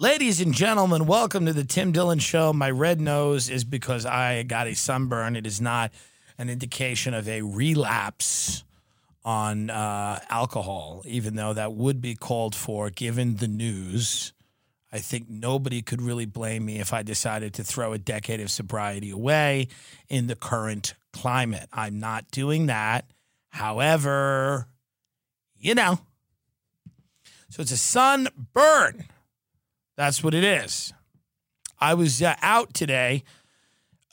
Ladies and gentlemen, welcome to the Tim Dillon Show. My red nose is because I got a sunburn. It is not an indication of a relapse on uh, alcohol, even though that would be called for given the news. I think nobody could really blame me if I decided to throw a decade of sobriety away in the current climate. I'm not doing that. However, you know. So it's a sunburn. That's what it is. I was uh, out today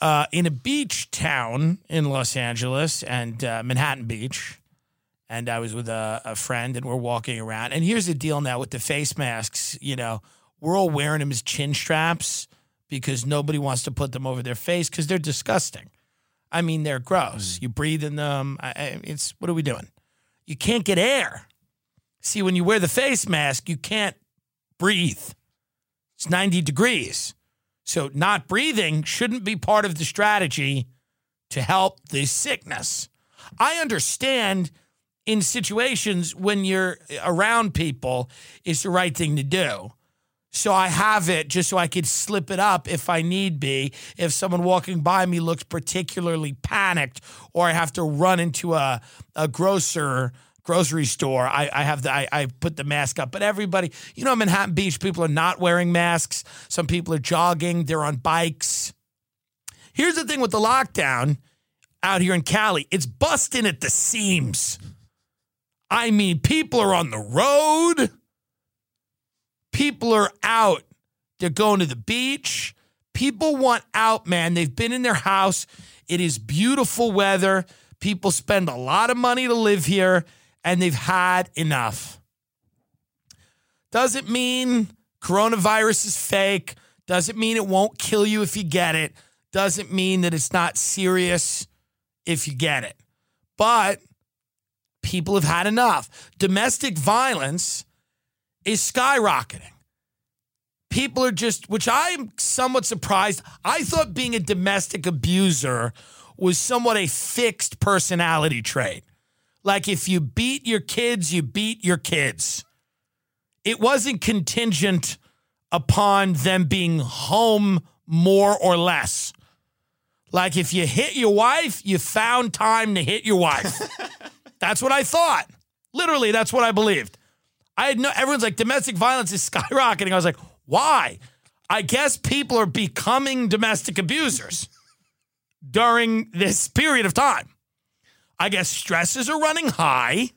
uh, in a beach town in Los Angeles and uh, Manhattan Beach. And I was with a, a friend and we're walking around. And here's the deal now with the face masks, you know, we're all wearing them as chin straps because nobody wants to put them over their face because they're disgusting. I mean, they're gross. You breathe in them. I, I, it's what are we doing? You can't get air. See, when you wear the face mask, you can't breathe. It's 90 degrees. So, not breathing shouldn't be part of the strategy to help the sickness. I understand in situations when you're around people, it's the right thing to do. So I have it just so I could slip it up if I need be. If someone walking by me looks particularly panicked, or I have to run into a, a grocer grocery store, I, I have the I, I put the mask up. But everybody, you know, Manhattan Beach, people are not wearing masks. Some people are jogging, they're on bikes. Here's the thing with the lockdown out here in Cali, it's busting at the seams. I mean, people are on the road. People are out. They're going to the beach. People want out, man. They've been in their house. It is beautiful weather. People spend a lot of money to live here, and they've had enough. Doesn't mean coronavirus is fake. Doesn't mean it won't kill you if you get it. Doesn't mean that it's not serious if you get it. But people have had enough. Domestic violence is skyrocketing. People are just, which I'm somewhat surprised. I thought being a domestic abuser was somewhat a fixed personality trait. Like if you beat your kids, you beat your kids. It wasn't contingent upon them being home more or less. Like if you hit your wife, you found time to hit your wife. that's what I thought. Literally, that's what I believed. I had no, everyone's like, domestic violence is skyrocketing. I was like, why? I guess people are becoming domestic abusers during this period of time. I guess stresses are running high,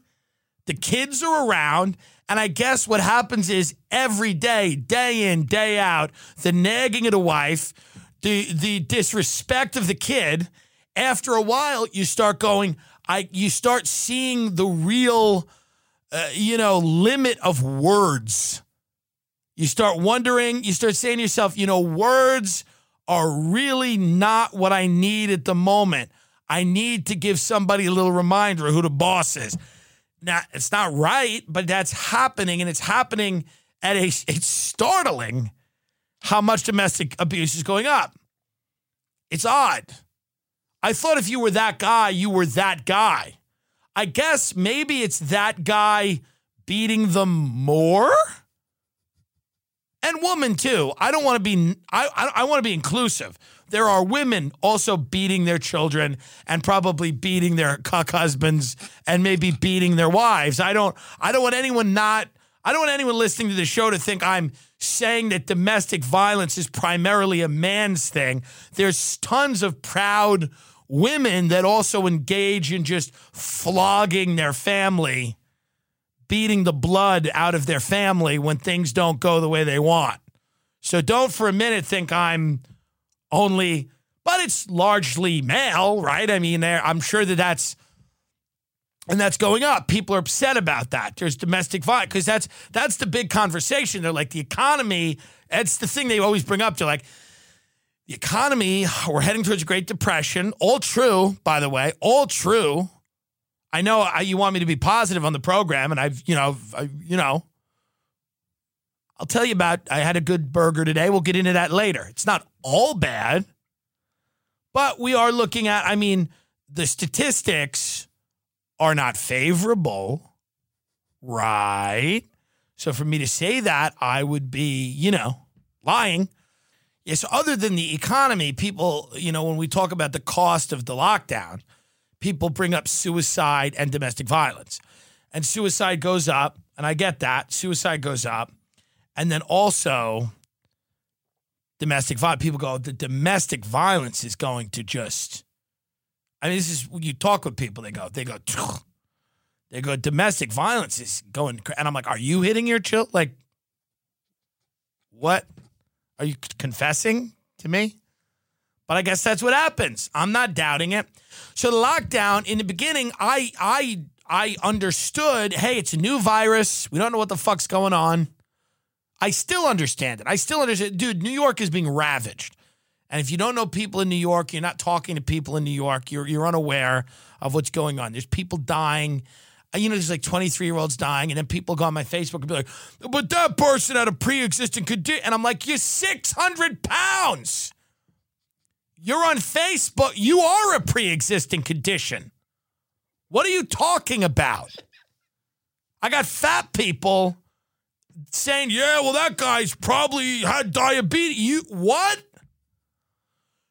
the kids are around, and I guess what happens is every day, day in, day out, the nagging of the wife, the the disrespect of the kid, after a while you start going, I you start seeing the real uh, you know, limit of words. You start wondering, you start saying to yourself, you know, words are really not what I need at the moment. I need to give somebody a little reminder who the boss is. Now, it's not right, but that's happening, and it's happening at a, it's startling how much domestic abuse is going up. It's odd. I thought if you were that guy, you were that guy. I guess maybe it's that guy beating them more and woman too. I don't want to be I I, I want to be inclusive. There are women also beating their children and probably beating their cuck husbands and maybe beating their wives. I don't I don't want anyone not I don't want anyone listening to the show to think I'm saying that domestic violence is primarily a man's thing. There's tons of proud women that also engage in just flogging their family, beating the blood out of their family when things don't go the way they want. So don't for a minute think I'm only, but it's largely male, right? I mean, I'm sure that that's. And that's going up. People are upset about that. There's domestic violence because that's that's the big conversation. They're like the economy. That's the thing they always bring up. To like, the economy, we're heading towards a Great Depression. All true, by the way, all true. I know I, you want me to be positive on the program, and I've, you know, I, you know, I'll tell you about. I had a good burger today. We'll get into that later. It's not all bad, but we are looking at. I mean, the statistics are not favorable, right? So for me to say that, I would be, you know, lying. Yes, other than the economy, people, you know, when we talk about the cost of the lockdown, people bring up suicide and domestic violence. And suicide goes up, and I get that. Suicide goes up. And then also domestic violence. People go, the domestic violence is going to just I mean, this is when you talk with people, they go, they go, they go, domestic violence is going, and I'm like, are you hitting your child? Like, what? Are you confessing to me? But I guess that's what happens. I'm not doubting it. So the lockdown in the beginning, I I I understood, hey, it's a new virus. We don't know what the fuck's going on. I still understand it. I still understand. Dude, New York is being ravaged. And if you don't know people in New York, you're not talking to people in New York, you're, you're unaware of what's going on. There's people dying. Uh, you know, there's like 23 year olds dying, and then people go on my Facebook and be like, but that person had a pre existing condition. And I'm like, you're 600 pounds. You're on Facebook. You are a pre existing condition. What are you talking about? I got fat people saying, yeah, well, that guy's probably had diabetes. You, what?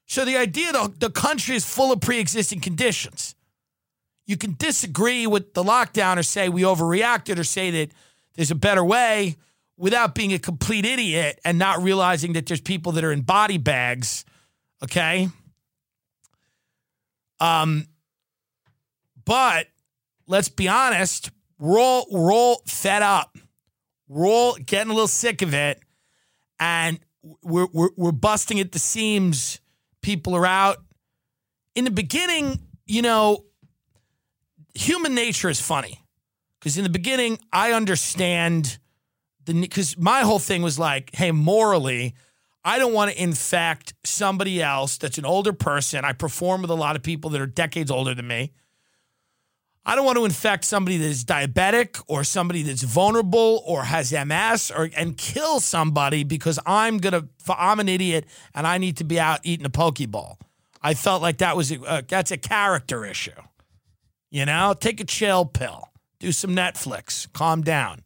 So the idea that the country is full of pre-existing conditions. You can disagree with the lockdown or say we overreacted or say that there's a better way without being a complete idiot and not realizing that there's people that are in body bags, okay? Um but let's be honest, we're all, we're all fed up. We're all getting a little sick of it and we're, we're, we're busting at the seams people are out. In the beginning, you know, human nature is funny because in the beginning, I understand the because my whole thing was like, hey, morally, I don't want to infect somebody else that's an older person. I perform with a lot of people that are decades older than me. I don't want to infect somebody that is diabetic or somebody that's vulnerable or has MS or and kill somebody because I'm gonna I'm an idiot and I need to be out eating a poke bowl. I felt like that was a, uh, that's a character issue. You know, take a chill pill, do some Netflix, calm down.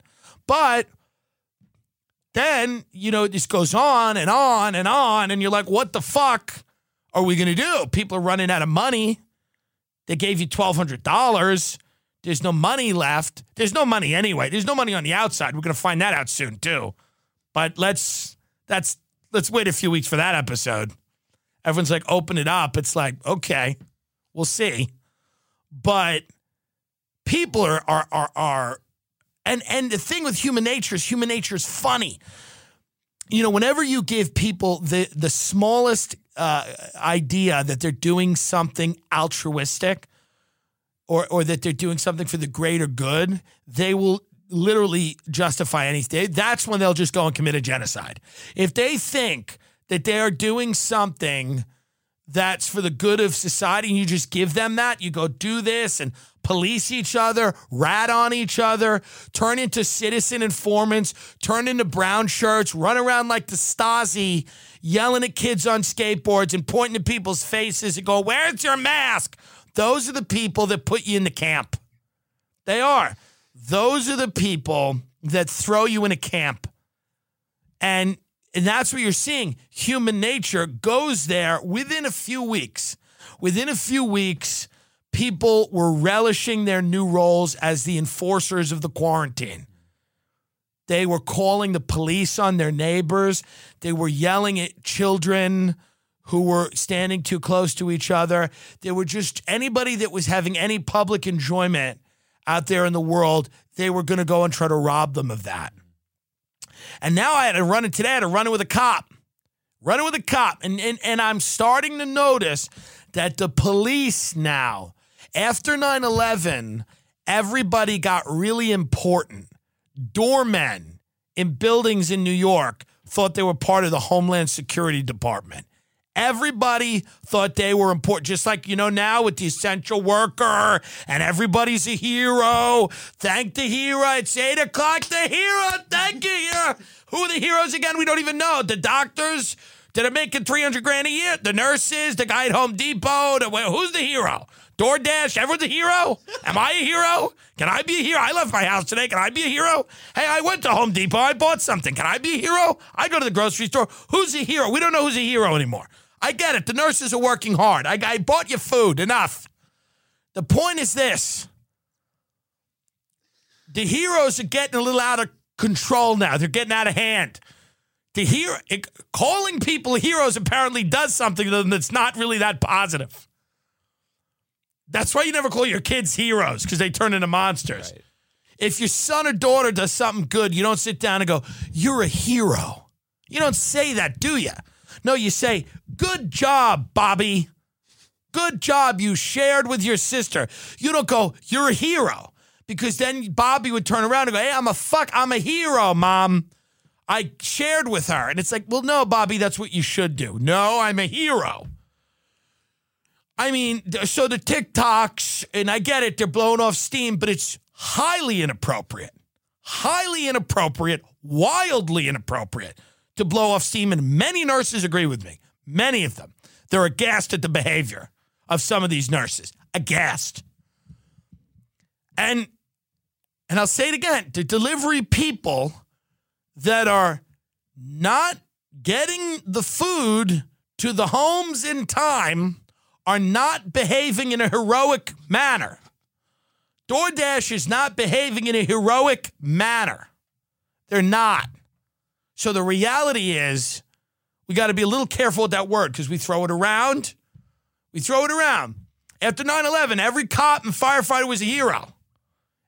But then you know this goes on and on and on, and you're like, what the fuck are we gonna do? People are running out of money. They gave you $1,200. There's no money left. There's no money anyway. There's no money on the outside. We're going to find that out soon too. But let's that's let's wait a few weeks for that episode. Everyone's like open it up. It's like, okay, we'll see. But people are are are are and and the thing with human nature is human nature is funny. You know, whenever you give people the the smallest uh, idea that they're doing something altruistic or, or that they're doing something for the greater good, they will literally justify anything. That's when they'll just go and commit a genocide. If they think that they are doing something that's for the good of society and you just give them that, you go do this and police each other, rat on each other, turn into citizen informants, turn into brown shirts, run around like the Stasi yelling at kids on skateboards and pointing to people's faces and go, Where's your mask? Those are the people that put you in the camp. They are. Those are the people that throw you in a camp. And, and that's what you're seeing. Human nature goes there within a few weeks. Within a few weeks, people were relishing their new roles as the enforcers of the quarantine. They were calling the police on their neighbors. They were yelling at children who were standing too close to each other. They were just anybody that was having any public enjoyment out there in the world, they were going to go and try to rob them of that. And now I had to run it today. I had to run it with a cop. Run it with a cop. And, and, and I'm starting to notice that the police now, after 9 11, everybody got really important doormen in buildings in New York thought they were part of the Homeland Security Department. Everybody thought they were important, just like, you know, now with the essential worker and everybody's a hero. Thank the hero. It's eight o'clock. The hero. Thank you, hero. Who are the heroes again? We don't even know. The doctors that are making 300 grand a year. The nurses, the guy at Home Depot, the, who's the hero? DoorDash, everyone's a hero? Am I a hero? Can I be a hero? I left my house today. Can I be a hero? Hey, I went to Home Depot. I bought something. Can I be a hero? I go to the grocery store. Who's a hero? We don't know who's a hero anymore. I get it. The nurses are working hard. I, I bought you food. Enough. The point is this the heroes are getting a little out of control now. They're getting out of hand. The hero, calling people heroes apparently does something to them that's not really that positive. That's why you never call your kids heroes because they turn into monsters. Right. If your son or daughter does something good, you don't sit down and go, You're a hero. You don't say that, do you? No, you say, Good job, Bobby. Good job. You shared with your sister. You don't go, You're a hero. Because then Bobby would turn around and go, Hey, I'm a fuck, I'm a hero, mom. I shared with her. And it's like, Well, no, Bobby, that's what you should do. No, I'm a hero. I mean, so the TikToks, and I get it, they're blowing off steam, but it's highly inappropriate, highly inappropriate, wildly inappropriate to blow off steam. And many nurses agree with me. Many of them. They're aghast at the behavior of some of these nurses. Aghast. And and I'll say it again, the delivery people that are not getting the food to the homes in time are not behaving in a heroic manner. DoorDash is not behaving in a heroic manner. They're not. So the reality is, we got to be a little careful with that word because we throw it around. We throw it around. After 9 11, every cop and firefighter was a hero.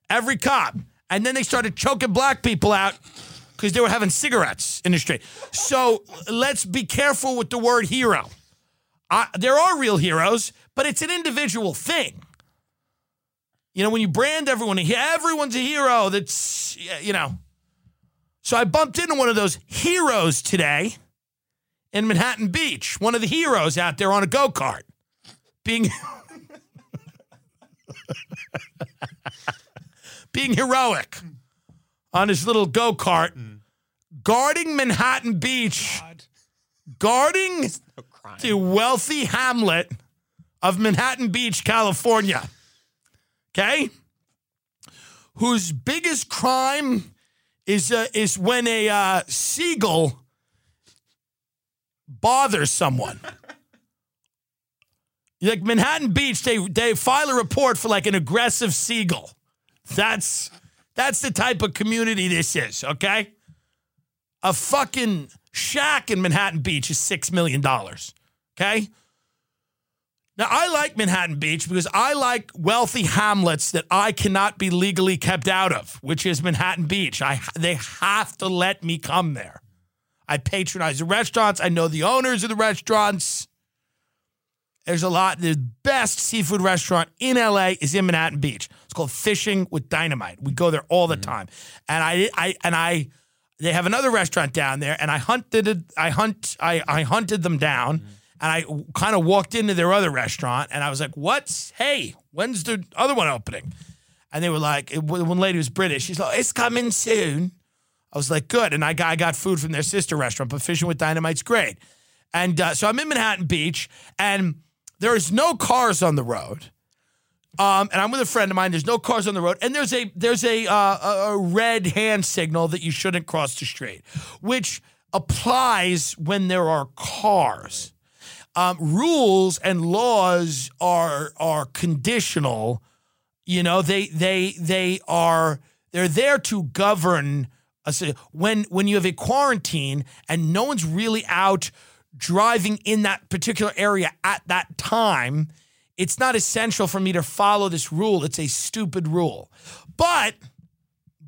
Every cop. And then they started choking black people out because they were having cigarettes in the street. So let's be careful with the word hero. I, there are real heroes, but it's an individual thing. You know, when you brand everyone, everyone's a hero. That's you know. So I bumped into one of those heroes today in Manhattan Beach. One of the heroes out there on a go kart, being being heroic on his little go kart, mm. guarding Manhattan Beach, God. guarding the wealthy hamlet of Manhattan Beach, California. Okay? Whose biggest crime is uh, is when a uh, seagull bothers someone. like Manhattan Beach, they they file a report for like an aggressive seagull. That's that's the type of community this is, okay? A fucking shack in Manhattan Beach is $6 million. Okay. Now, I like Manhattan Beach because I like wealthy hamlets that I cannot be legally kept out of, which is Manhattan Beach. I, they have to let me come there. I patronize the restaurants. I know the owners of the restaurants. There's a lot. The best seafood restaurant in LA is in Manhattan Beach. It's called Fishing with Dynamite. We go there all the mm-hmm. time. And I, I, and I, they have another restaurant down there, and I hunted, I hunt, I, I hunted them down. Mm-hmm and I kind of walked into their other restaurant and I was like, "What's hey? When's the other one opening?" And they were like, "One lady was British. She's like, it's coming soon." I was like, "Good." And I got, I got food from their sister restaurant, but Fishing with Dynamite's great. And uh, so I'm in Manhattan Beach, and there is no cars on the road. Um, and I'm with a friend of mine. There's no cars on the road, and there's a there's a uh, a red hand signal that you shouldn't cross the street, which applies when there are cars um, rules and laws are are conditional. You know, they they they are they're there to govern. Us. When when you have a quarantine and no one's really out driving in that particular area at that time, it's not essential for me to follow this rule. It's a stupid rule. But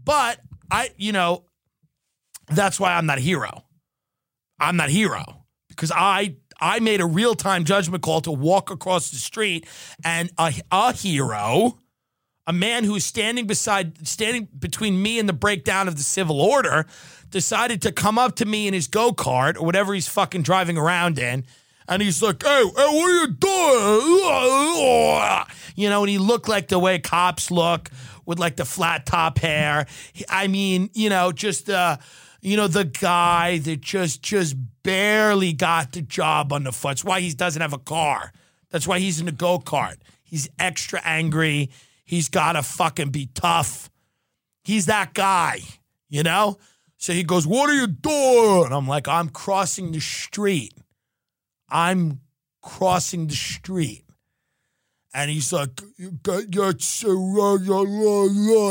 but I you know that's why I'm not a hero. I'm not hero because I I made a real time judgment call to walk across the street, and a, a hero, a man who's standing beside, standing between me and the breakdown of the civil order, decided to come up to me in his go kart or whatever he's fucking driving around in. And he's like, hey, hey, what are you doing? You know, and he looked like the way cops look with like the flat top hair. I mean, you know, just uh, you know, the guy that just just barely got the job on the foot. That's why he doesn't have a car. That's why he's in the go kart. He's extra angry. He's got to fucking be tough. He's that guy, you know? So he goes, What are you doing? I'm like, I'm crossing the street. I'm crossing the street. And he's like, you got your,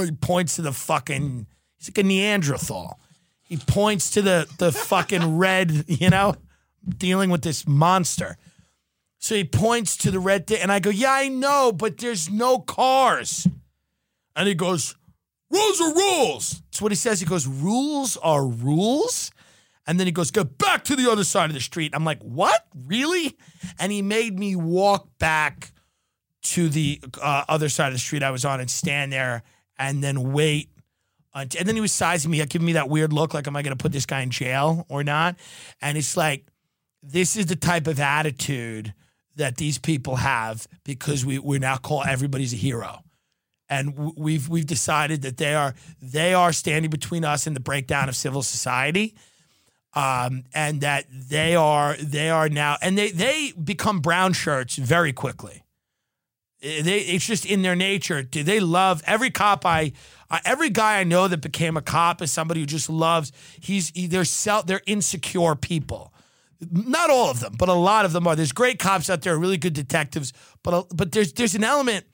he points to the fucking, he's like a Neanderthal. He points to the, the fucking red, you know, dealing with this monster. So he points to the red thing, and I go, Yeah, I know, but there's no cars. And he goes, Rules are rules. That's what he says. He goes, Rules are rules. And then he goes, Go back to the other side of the street. I'm like, What? Really? And he made me walk back to the uh, other side of the street I was on and stand there and then wait. And then he was sizing me, giving me that weird look like, Am I going to put this guy in jail or not? And it's like, this is the type of attitude that these people have because we, we now call everybody's a hero and we've we've decided that they are they are standing between us and the breakdown of civil society, um, and that they are they are now and they they become brown shirts very quickly. They it's just in their nature. Do they love every cop I? Uh, every guy I know that became a cop is somebody who just loves. He's he, they're self they're insecure people. Not all of them, but a lot of them are. There's great cops out there, really good detectives, but but there's there's an element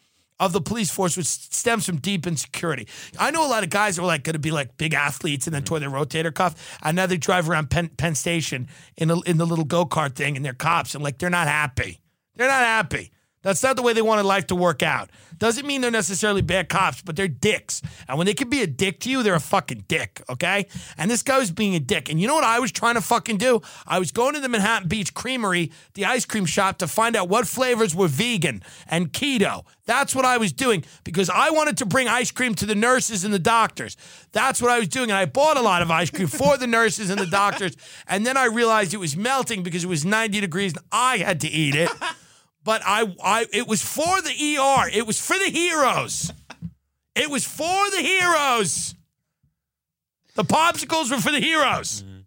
of the police force, which stems from deep insecurity. I know a lot of guys are like going to be like big athletes and then tore their rotator cuff, and now they drive around Penn, Penn Station in a, in the little go kart thing, and they're cops, and like they're not happy. They're not happy. That's not the way they wanted life to work out. Doesn't mean they're necessarily bad cops, but they're dicks. And when they can be a dick to you, they're a fucking dick, okay? And this guy was being a dick. And you know what I was trying to fucking do? I was going to the Manhattan Beach Creamery, the ice cream shop, to find out what flavors were vegan and keto. That's what I was doing because I wanted to bring ice cream to the nurses and the doctors. That's what I was doing. And I bought a lot of ice cream for the nurses and the doctors. And then I realized it was melting because it was 90 degrees and I had to eat it but I, I, it was for the ER. It was for the heroes. It was for the heroes. The popsicles were for the heroes. Mm-hmm.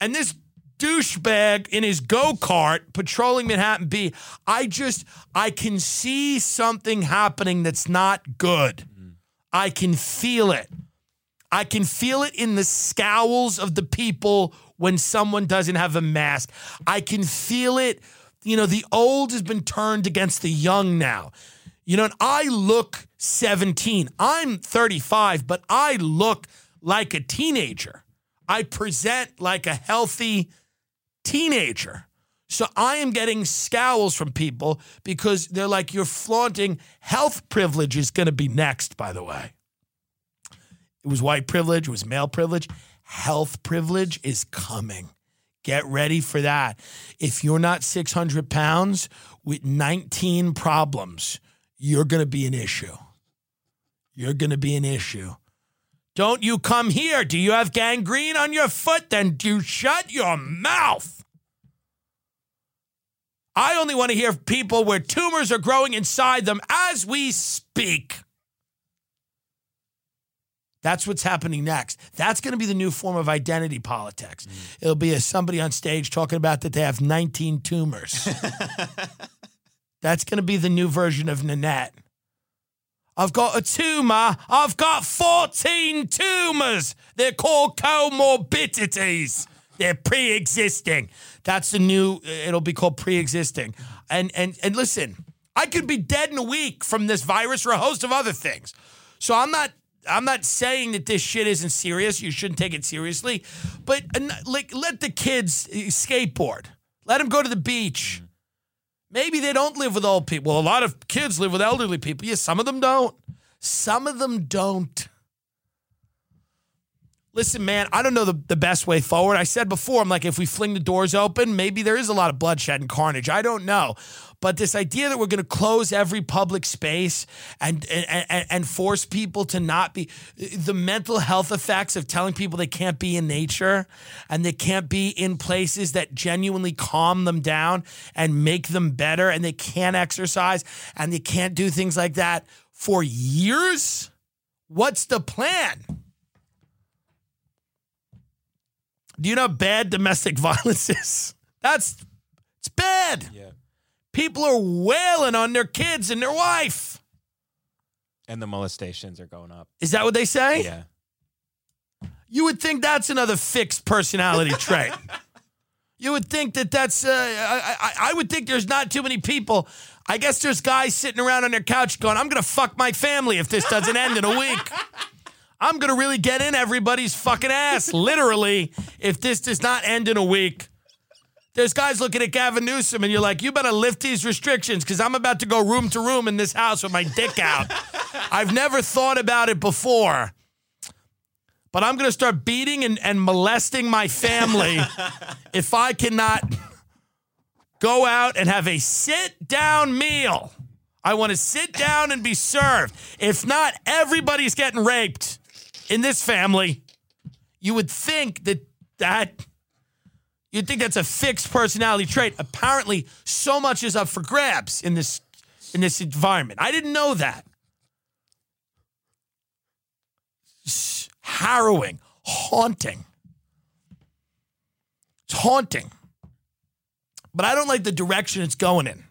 And this douchebag in his go kart patrolling Manhattan B, I just, I can see something happening that's not good. Mm-hmm. I can feel it. I can feel it in the scowls of the people when someone doesn't have a mask. I can feel it you know, the old has been turned against the young now. You know, and I look 17. I'm 35, but I look like a teenager. I present like a healthy teenager. So I am getting scowls from people because they're like, you're flaunting health privilege is going to be next, by the way. It was white privilege, it was male privilege. Health privilege is coming. Get ready for that. If you're not 600 pounds with 19 problems, you're going to be an issue. You're going to be an issue. Don't you come here. Do you have gangrene on your foot? Then you shut your mouth. I only want to hear people where tumors are growing inside them as we speak. That's what's happening next. That's going to be the new form of identity politics. Mm. It'll be a, somebody on stage talking about that they have 19 tumors. That's going to be the new version of Nanette. I've got a tumor. I've got 14 tumors. They're called comorbidities. They're pre-existing. That's the new it'll be called pre-existing. And and and listen, I could be dead in a week from this virus or a host of other things. So I'm not I'm not saying that this shit isn't serious. You shouldn't take it seriously, but like let the kids skateboard. Let them go to the beach. Mm-hmm. Maybe they don't live with old people. Well, a lot of kids live with elderly people. Yes, some of them don't. Some of them don't. Listen, man, I don't know the, the best way forward. I said before, I'm like, if we fling the doors open, maybe there is a lot of bloodshed and carnage. I don't know. But this idea that we're going to close every public space and, and, and force people to not be the mental health effects of telling people they can't be in nature and they can't be in places that genuinely calm them down and make them better and they can't exercise and they can't do things like that for years. What's the plan? Do you know how bad domestic violence is? That's it's bad. Yeah. People are wailing on their kids and their wife. And the molestations are going up. Is that what they say? Yeah. You would think that's another fixed personality trait. You would think that that's. Uh, I, I, I would think there's not too many people. I guess there's guys sitting around on their couch going, "I'm gonna fuck my family if this doesn't end in a week. I'm gonna really get in everybody's fucking ass, literally, if this does not end in a week." There's guys looking at Gavin Newsom, and you're like, "You better lift these restrictions because I'm about to go room to room in this house with my dick out." I've never thought about it before but I'm going to start beating and, and molesting my family if I cannot go out and have a sit down meal. I want to sit down and be served. If not, everybody's getting raped in this family. You would think that that you'd think that's a fixed personality trait. Apparently, so much is up for grabs in this in this environment. I didn't know that. harrowing, haunting. It's haunting. But I don't like the direction it's going in.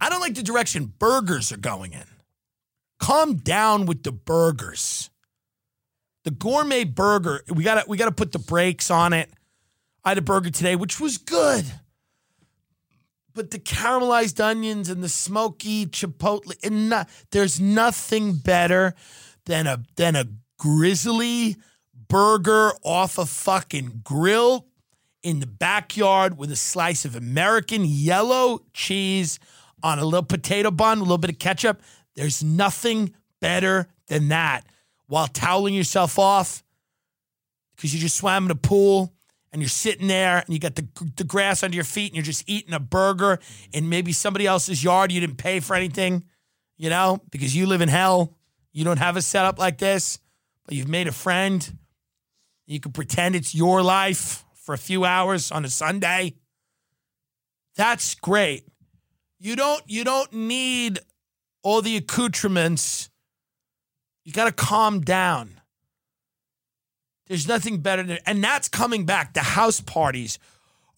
I don't like the direction burgers are going in. Calm down with the burgers. The gourmet burger, we gotta we gotta put the brakes on it. I had a burger today, which was good. But the caramelized onions and the smoky chipotle, and not, there's nothing better than a than a grizzly burger off a fucking grill in the backyard with a slice of American yellow cheese on a little potato bun, a little bit of ketchup. There's nothing better than that while toweling yourself off because you just swam in a pool and you're sitting there and you got the, the grass under your feet and you're just eating a burger in maybe somebody else's yard. You didn't pay for anything, you know, because you live in hell. You don't have a setup like this, but you've made a friend. You can pretend it's your life for a few hours on a Sunday. That's great. You don't you don't need all the accoutrements. You got to calm down. There's nothing better than and that's coming back. The house parties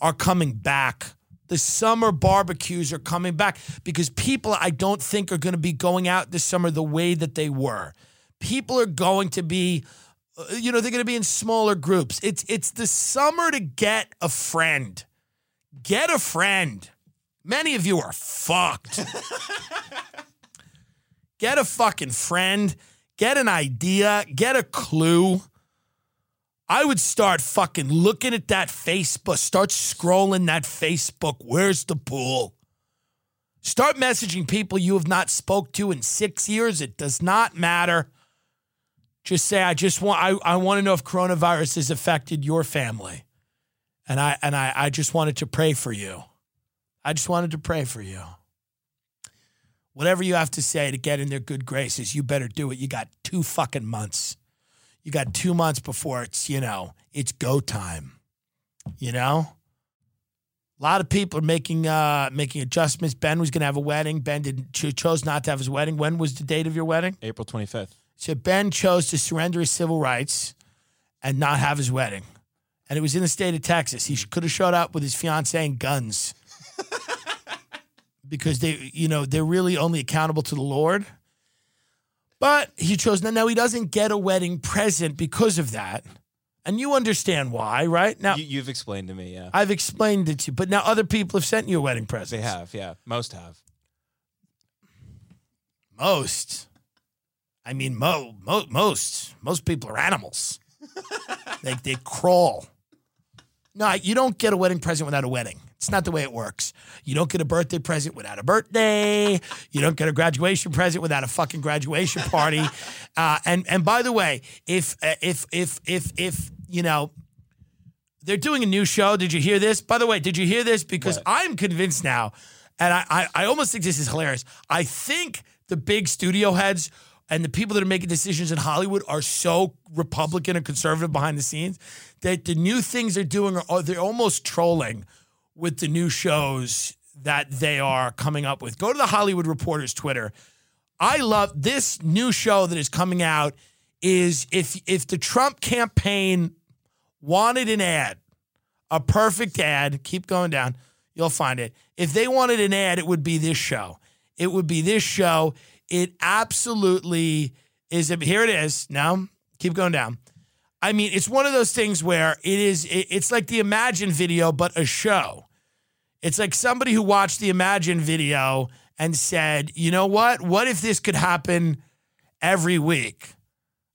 are coming back the summer barbecues are coming back because people I don't think are going to be going out this summer the way that they were. People are going to be uh, you know they're going to be in smaller groups. It's it's the summer to get a friend. Get a friend. Many of you are fucked. get a fucking friend. Get an idea. Get a clue. I would start fucking looking at that Facebook, start scrolling that Facebook. Where's the pool? Start messaging people you have not spoke to in six years. It does not matter. Just say, I just want I, I want to know if coronavirus has affected your family. And I and I, I just wanted to pray for you. I just wanted to pray for you. Whatever you have to say to get in their good graces, you better do it. You got two fucking months. You got two months before it's, you know, it's go time. You know? A lot of people are making uh making adjustments. Ben was gonna have a wedding. Ben didn't chose not to have his wedding. When was the date of your wedding? April 25th. So Ben chose to surrender his civil rights and not have his wedding. And it was in the state of Texas. He could have showed up with his fiance and guns. Because they, you know, they're really only accountable to the Lord. But he chose not. Now he doesn't get a wedding present because of that. And you understand why, right? Now you, have explained to me, yeah. I've explained it to you, but now other people have sent you a wedding present. They have, yeah. Most have. Most. I mean, mo, mo most most people are animals. they they crawl. No, you don't get a wedding present without a wedding. It's not the way it works. You don't get a birthday present without a birthday. You don't get a graduation present without a fucking graduation party. Uh, and and by the way, if uh, if if if if you know they're doing a new show, did you hear this? By the way, did you hear this? Because what? I'm convinced now, and I, I I almost think this is hilarious. I think the big studio heads and the people that are making decisions in Hollywood are so Republican and conservative behind the scenes that the new things they're doing are they're almost trolling with the new shows that they are coming up with. Go to the Hollywood Reporter's Twitter. I love this new show that is coming out is if if the Trump campaign wanted an ad, a perfect ad, keep going down, you'll find it. If they wanted an ad, it would be this show. It would be this show. It absolutely is. Here it is. Now, keep going down. I mean, it's one of those things where it is, it's like the Imagine video, but a show. It's like somebody who watched the Imagine video and said, "You know what? What if this could happen every week?"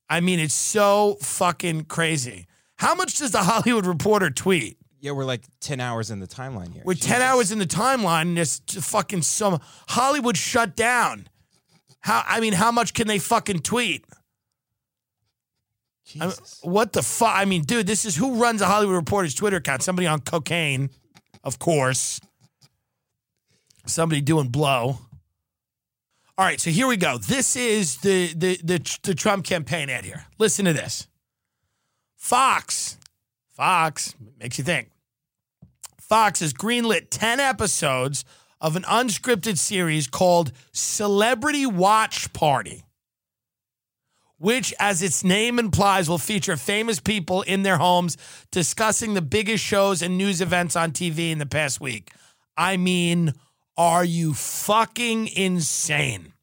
I mean, it's so fucking crazy. How much does the Hollywood Reporter tweet? Yeah, we're like 10 hours in the timeline here. We're 10 hours in the timeline and it's fucking some Hollywood shut down. How I mean, how much can they fucking tweet? I mean, what the fuck? I mean, dude, this is who runs a Hollywood Reporter's Twitter account? Somebody on cocaine, of course. Somebody doing blow. All right, so here we go. This is the the the, the Trump campaign ad here. Listen to this. Fox, Fox makes you think. Fox has greenlit 10 episodes of an unscripted series called Celebrity Watch Party, which, as its name implies, will feature famous people in their homes discussing the biggest shows and news events on TV in the past week. I mean, are you fucking insane?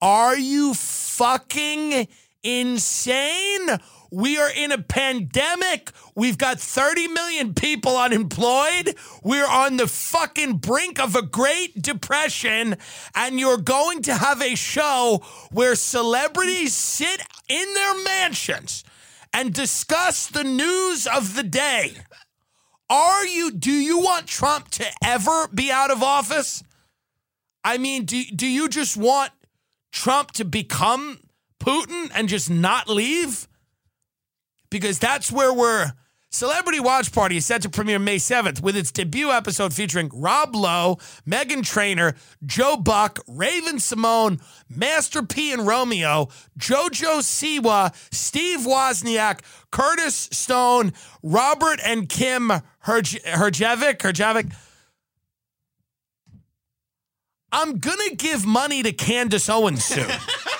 Are you fucking insane? We are in a pandemic. We've got 30 million people unemployed. We're on the fucking brink of a Great Depression. And you're going to have a show where celebrities sit in their mansions and discuss the news of the day. Are you, do you want Trump to ever be out of office? I mean, do, do you just want Trump to become Putin and just not leave? Because that's where we're. Celebrity Watch Party is set to premiere May 7th with its debut episode featuring Rob Lowe, Meghan Trainor, Joe Buck, Raven-Symoné, Master P and Romeo, Jojo Siwa, Steve Wozniak, Curtis Stone, Robert and Kym Herj- Herjavec. Herjavec. I'm gonna give money to Candace Owens soon.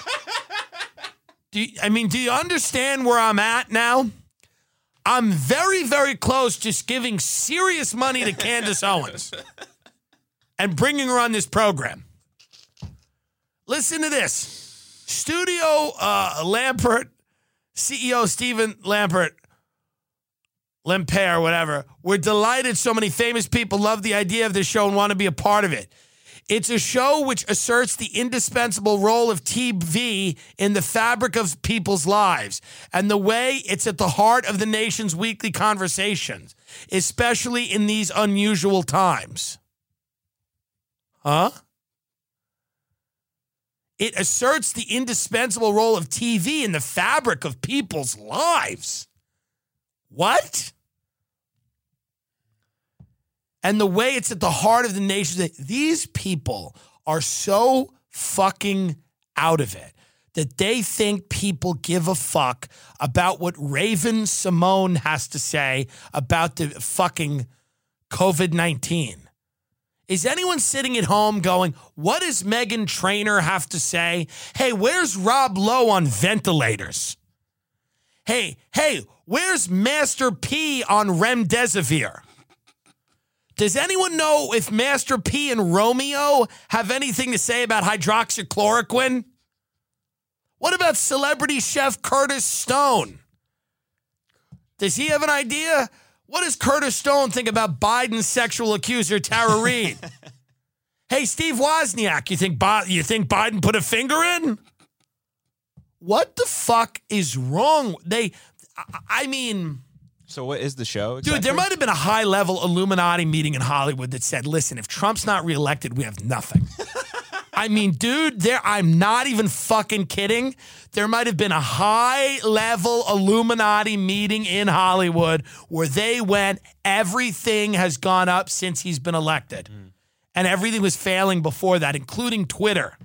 do you, I mean, do you understand where I'm at now? I'm very, very close just giving serious money to Candace Owens and bringing her on this program. Listen to this. Studio uh, Lambert, CEO Stephen Lambert, Lemper, whatever. We're delighted so many famous people love the idea of this show and want to be a part of it. It's a show which asserts the indispensable role of TV in the fabric of people's lives and the way it's at the heart of the nation's weekly conversations, especially in these unusual times. Huh? It asserts the indispensable role of TV in the fabric of people's lives. What? And the way it's at the heart of the nation that these people are so fucking out of it that they think people give a fuck about what Raven-Symoné has to say about the fucking COVID 19. Is anyone sitting at home going, what does Meghan Trainor have to say? Hey, where's Rob Lowe on ventilators? Hey, hey, where's Master P on remdesivir? Does anyone know if Master P and Romeo have anything to say about hydroxychloroquine? What about celebrity chef Curtis Stone? Does he have an idea? What does Curtis Stone think about Biden's sexual accuser Tara Reade? hey, Steve Wozniak, you think Bi- you think Biden put a finger in? What the fuck is wrong? They, I- I mean. So what is the show? Dude, there might have been a high level Illuminati meeting in Hollywood that said, listen, if Trump's not reelected, we have nothing. I mean, dude, there I'm not even fucking kidding. There might have been a high level Illuminati meeting in Hollywood where they went, everything has gone up since he's been elected. And everything was failing before that, including Twitter,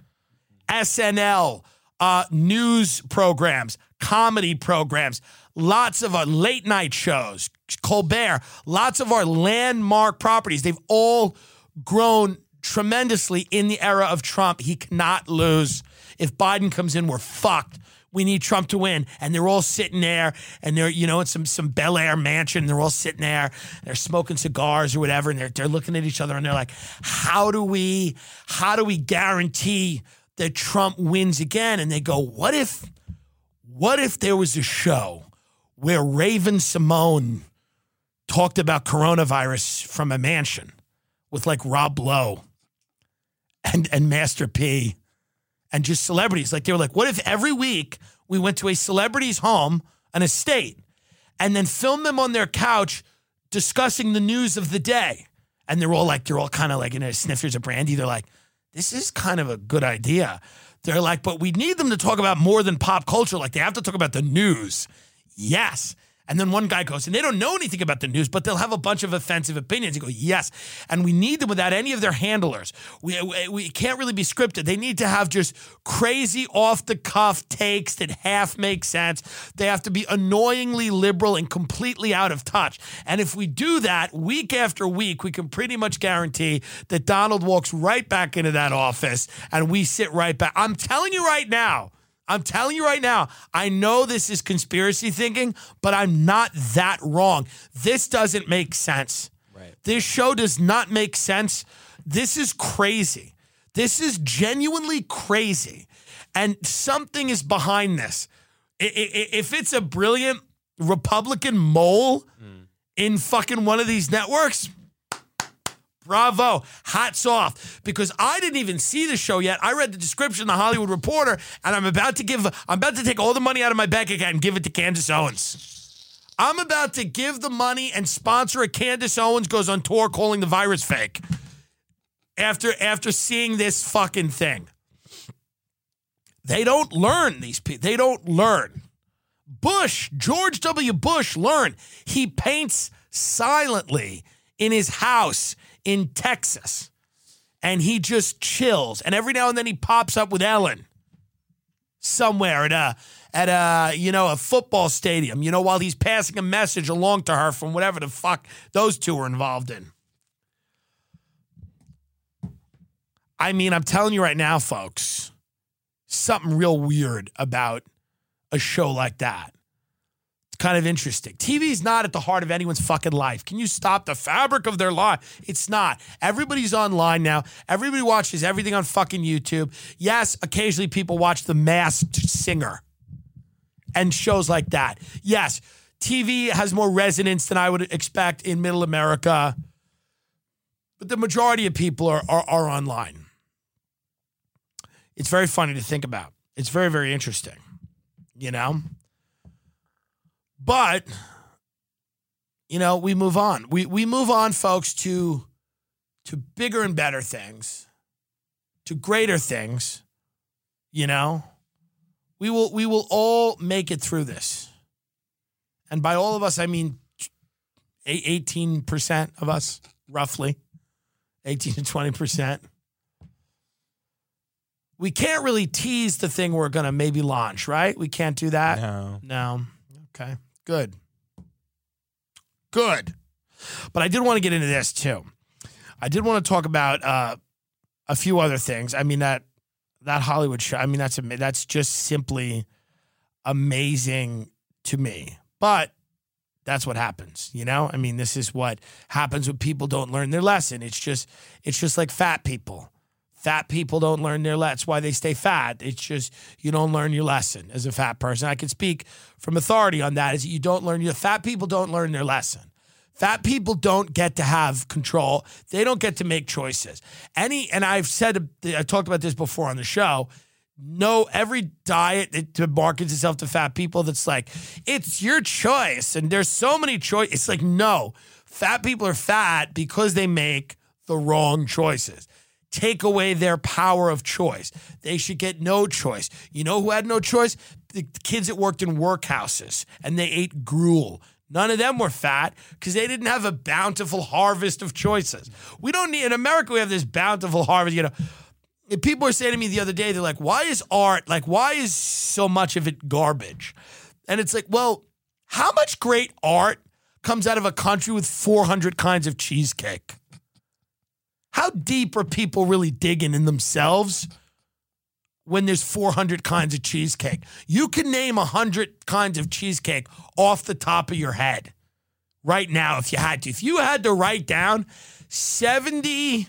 SNL, uh, news programs, comedy programs, lots of our late night shows, Colbert, lots of our landmark properties. They've all grown tremendously in the era of Trump. He cannot lose. If Biden comes in, we're fucked. We need Trump to win. And they're all sitting there and they're, you know, in some some Bel Air mansion. They're all sitting there, they're smoking cigars or whatever, and they're they're looking at each other and they're like, how do we how do we guarantee that Trump wins again? And they go, What if what if there was a show where Raven-Symoné talked about coronavirus from a mansion with like Rob Lowe and and Master P and just celebrities. Like they were like, what if every week we went to a celebrity's home, an estate, and then filmed them on their couch discussing the news of the day? And they're all like, they're all kind of like in a sniffers of brandy. They're like, this is kind of a good idea. They're like, but we need them to talk about more than pop culture. Like they have to talk about the news. Yes. And then one guy goes, and they don't know anything about the news, but they'll have a bunch of offensive opinions. You go, yes. And we need them without any of their handlers. We, we, we can't really be scripted. They need to have just crazy off the cuff takes that half make sense. They have to be annoyingly liberal and completely out of touch. And if we do that week after week, we can pretty much guarantee that Donald walks right back into that office and we sit right back. I'm telling you right now, I'm telling you right now, I know this is conspiracy thinking, but I'm not that wrong. This doesn't make sense. Right. This show does not make sense. This is crazy. This is genuinely crazy. And something is behind this. If it's a brilliant Republican mole mm. in fucking one of these networks, Bravo. Hats off. Because I didn't even see the show yet. I read the description in the Hollywood Reporter, and I'm about to give I'm about to take all the money out of my bank account and give it to Candace Owens. I'm about to give the money and sponsor a Candace Owens goes on tour calling the virus fake. After after seeing this fucking thing. They don't learn these people. They don't learn. Bush, George W. Bush learned. He paints silently in his house in Texas. And he just chills. And every now and then he pops up with Ellen somewhere at a at a you know a football stadium, you know, while he's passing a message along to her from whatever the fuck those two are involved in. I mean, I'm telling you right now, folks, something real weird about a show like that. Kind of interesting. TV's not at the heart of anyone's fucking life. Can you stop the fabric of their life? It's not. Everybody's online now. Everybody watches everything on fucking YouTube. Yes, occasionally people watch The Masked Singer and shows like that. Yes, TV has more resonance than I would expect in middle America. But the majority of people are, are, are online. It's very funny to think about. It's very, very interesting, you know? But, you know, we move on. We, we move on, folks, to, to bigger and better things, to greater things, you know? We will, we will all make it through this. And by all of us, I mean 18% of us, roughly 18 to 20% we can't really tease the thing we're going to maybe launch, right? We can't do that. No. No. Okay. Good. Good. But I did want to get into this too. I did want to talk about uh, a few other things. I mean that that Hollywood show. I mean that's that's just simply amazing to me. But that's what happens, you know? I mean, this is what happens when people don't learn their lesson. It's just it's just like fat people. Fat people don't learn their lesson. That's why they stay fat. It's just you don't learn your lesson as a fat person. I can speak from authority on that. Is that you don't learn your fat people don't learn their lesson. Fat people don't get to have control. They don't get to make choices. Any and I've said I talked about this before on the show. No, every diet that markets itself to fat people that's like, it's your choice. And there's so many choices. It's like, no, fat people are fat because they make the wrong choices take away their power of choice. They should get no choice. You know who had no choice? The kids that worked in workhouses and they ate gruel. None of them were fat because they didn't have a bountiful harvest of choices. We don't need, in America, we have this bountiful harvest. You know, people were saying to me the other day, they're like, why is art, like, why is so much of it garbage? And it's like, well, how much great art comes out of a country with 400 kinds of cheesecake? How deep are people really digging in themselves when there's 400 kinds of cheesecake. You can name 100 kinds of cheesecake off the top of your head right now if you had to. If you had to write down 70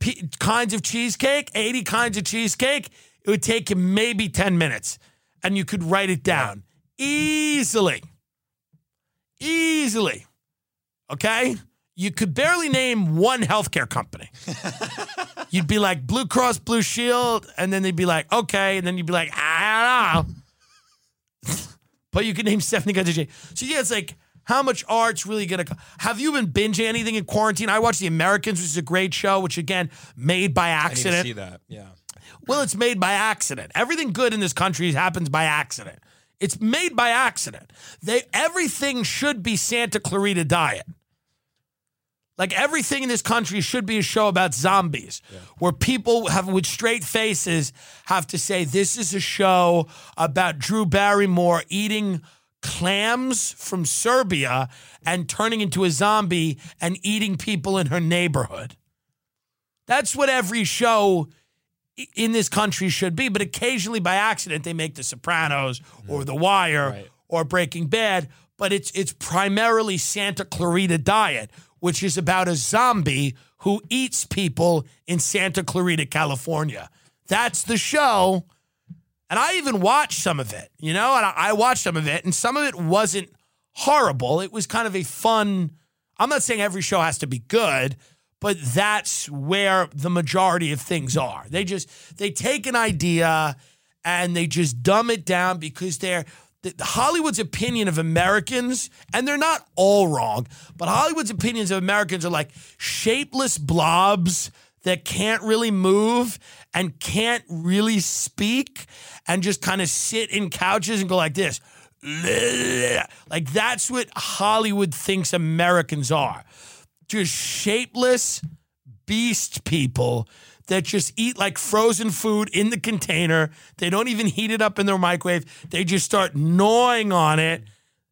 p- kinds of cheesecake, 80 kinds of cheesecake, it would take you maybe 10 minutes and you could write it down easily. Easily. Okay? You could barely name one healthcare company. you'd be like Blue Cross Blue Shield, and then they'd be like, okay, and then you'd be like, I don't know. but you could name 70 kinds of cheesecake. So yeah, it's like, how much art's really gonna co- have you been binging anything in quarantine? I watched The Americans, which is a great show, which again, made by I accident. see that. Yeah. Well, it's made by accident. Everything good in this country happens by accident. It's made by accident. They everything should be Santa Clarita Diet. Like everything in this country should be a show about zombies, where people have with straight faces have to say this is a show about Drew Barrymore eating clams from Serbia and turning into a zombie and eating people in her neighborhood. That's what every show in this country should be. But occasionally, by accident, they make The Sopranos mm. or The Wire Right. or Breaking Bad. But it's it's primarily Santa Clarita Diet, which is about a zombie who eats people in Santa Clarita, California. That's the show. And I even watched some of it, you know, and I, watched some of it, and some of it wasn't horrible. It was kind of a fun. I'm not saying every show has to be good, but that's where the majority of things are. They just they take an idea and they just dumb it down because they're the, Hollywood's opinion of Americans, and they're not all wrong, but Hollywood's opinions of Americans are like shapeless blobs that can't really move and can't really speak and just kind of sit in couches and go like this. Like that's what Hollywood thinks Americans are. Just shapeless beast people that just eat like frozen food in the container. They don't even heat it up in their microwave. They just start gnawing on it.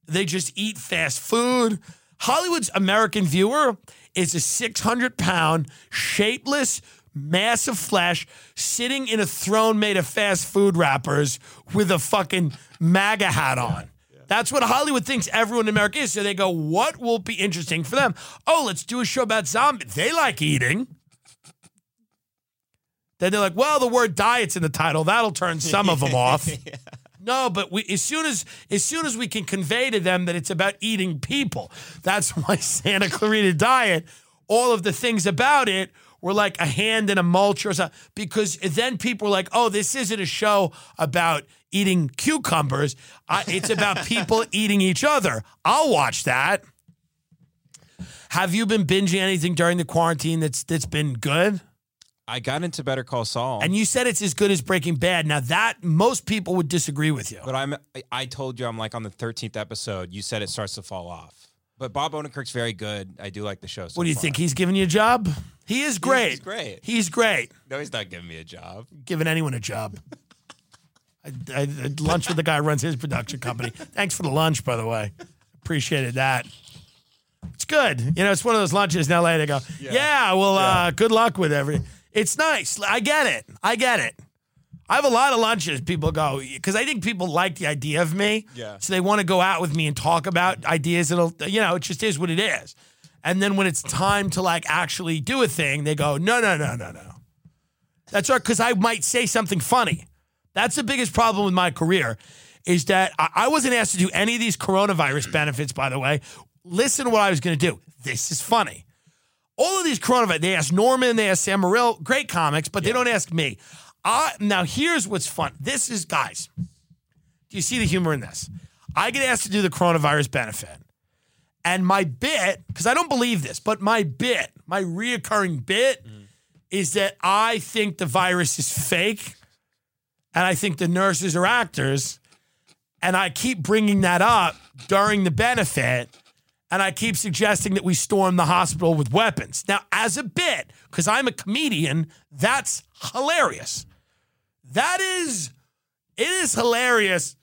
They just eat fast food. Hollywood's American viewer is a 600 pound, shapeless mass of flesh sitting in a throne made of fast food wrappers with a fucking MAGA hat on. That's what Hollywood thinks everyone in America is. So they go, what will be interesting for them? Oh, let's do a show about zombies. They like eating. Then they're like, well, the word diet's in the title. That'll turn some of them off. No, but we, as soon as as soon as we can convey to them that it's about eating people, that's why Santa Clarita Diet, all of the things about it were like a hand in a mulch or something. Because then people were like, oh, this isn't a show about eating cucumbers. I, it's about people eating each other. I'll watch that. Have you been binging anything during the quarantine that's that's been good? I got into Better Call Saul, And you said it's as good as Breaking Bad. Now that most people would disagree with you. but I'm I- told you I'm like on the 13th episode. You said it starts to fall off, but Bob Odenkirk's very good. I do like the show. So What do you far. think? He's giving you a job? He is great. He's great. He's great. No, he's not giving me a job. Giving anyone a job. I, I, I lunch with the guy who runs his production company. Thanks for the lunch, by the way. Appreciated that. It's good. You know, it's one of those lunches in LA. They go, yeah, well, Uh, good luck with every. It's nice. I get it. I get it. I have a lot of lunches. People go because I think people like the idea of me. Yeah. So they want to go out with me and talk about ideas. It'll, you know, it just is what it is. And then when it's time to like actually do a thing, they go, no, no, no, no, no. That's right, because I might say something funny. That's the biggest problem with my career, is that I, I wasn't asked to do any of these coronavirus benefits. By the way, listen to what I was going to do. This is funny. All of these coronavirus, they ask Norman, they ask Sam Morril, great comics, but they don't ask me. I, now, here's what's fun. This is, guys, do you see the humor in this? I get asked to do the coronavirus benefit. And my bit, because I don't believe this, but my bit, my reoccurring bit mm. is that I think the virus is fake and I think the nurses are actors. And I keep bringing that up during the benefit. And I keep suggesting that we storm the hospital with weapons. Now, as a bit, because I'm a comedian, that's hilarious. That is, it is hilarious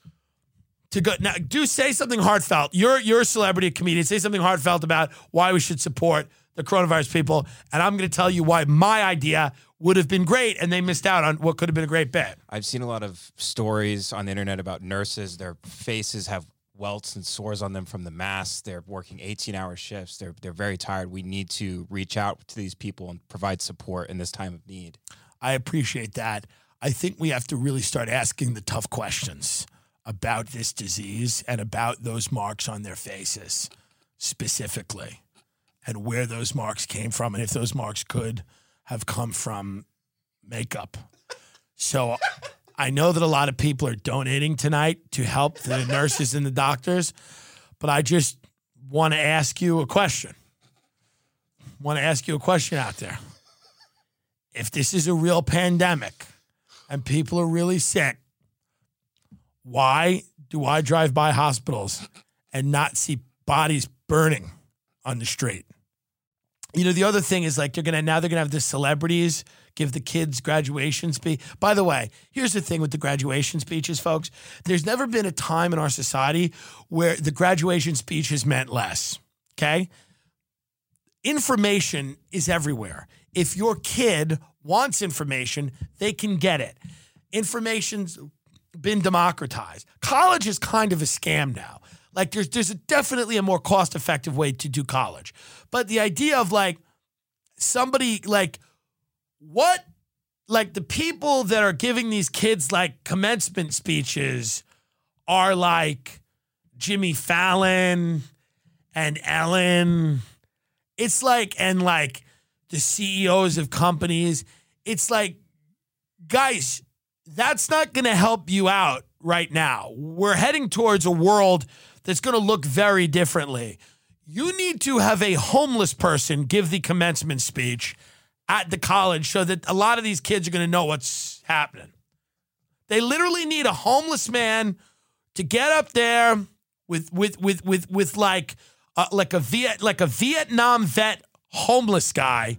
to go now. Do say something heartfelt. You're you're a celebrity, comedian. Say something heartfelt about why we should support the coronavirus people, and I'm going to tell you why my idea would have been great and they missed out on what could have been a great bet. I've seen a lot of stories on the internet about nurses. Their faces have welts and sores on them from the masks. They're working 18 hour shifts. They're they're very tired. We need to reach out to these people and provide support in this time of need. I appreciate that. I think we have to really start asking the tough questions about this disease and about those marks on their faces specifically and where those marks came from and if those marks could have come from makeup. So I know that a lot of people are donating tonight to help the nurses and the doctors, but I just want to ask you a question. Want to ask you a question out there. If this is a real pandemic and people are really sick, why do I drive by hospitals and not see bodies burning on the street? You know, the other thing is like they're gonna now they're gonna have the celebrities give the kids graduation speech. By the way, here's the thing with the graduation speeches, folks. There's never been a time in our society where the graduation speech has meant less. Okay? Information is everywhere. If your kid wants information, they can get it. Information's been democratized. College is kind of a scam now. Like there's there's a definitely a more cost effective way to do college. But the idea of like somebody like what like the people that are giving these kids like commencement speeches are like Jimmy Fallon and Ellen. It's like and like the CEOs of companies. It's like guys, that's not going to help you out right now. We're heading towards a world that's going to look very differently. You need to have a homeless person give the commencement speech at the college so that a lot of these kids are going to know what's happening. They literally need a homeless man to get up there with with with with with like uh, like a Viet like a Vietnam vet homeless guy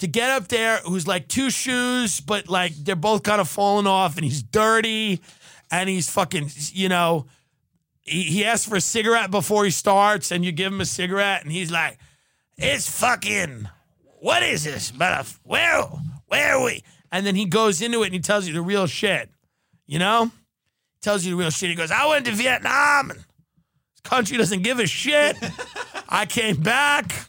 to get up there who's like two shoes, but like they're both kind of falling off and he's dirty and he's fucking, you know, he, he asks for a cigarette before he starts and you give him a cigarette and he's like, it's fucking, what is this? But where, where are we? And then he goes into it and he tells you the real shit, you know? Tells you the real shit. He goes, I went to Vietnam and this country doesn't give a shit. I came back.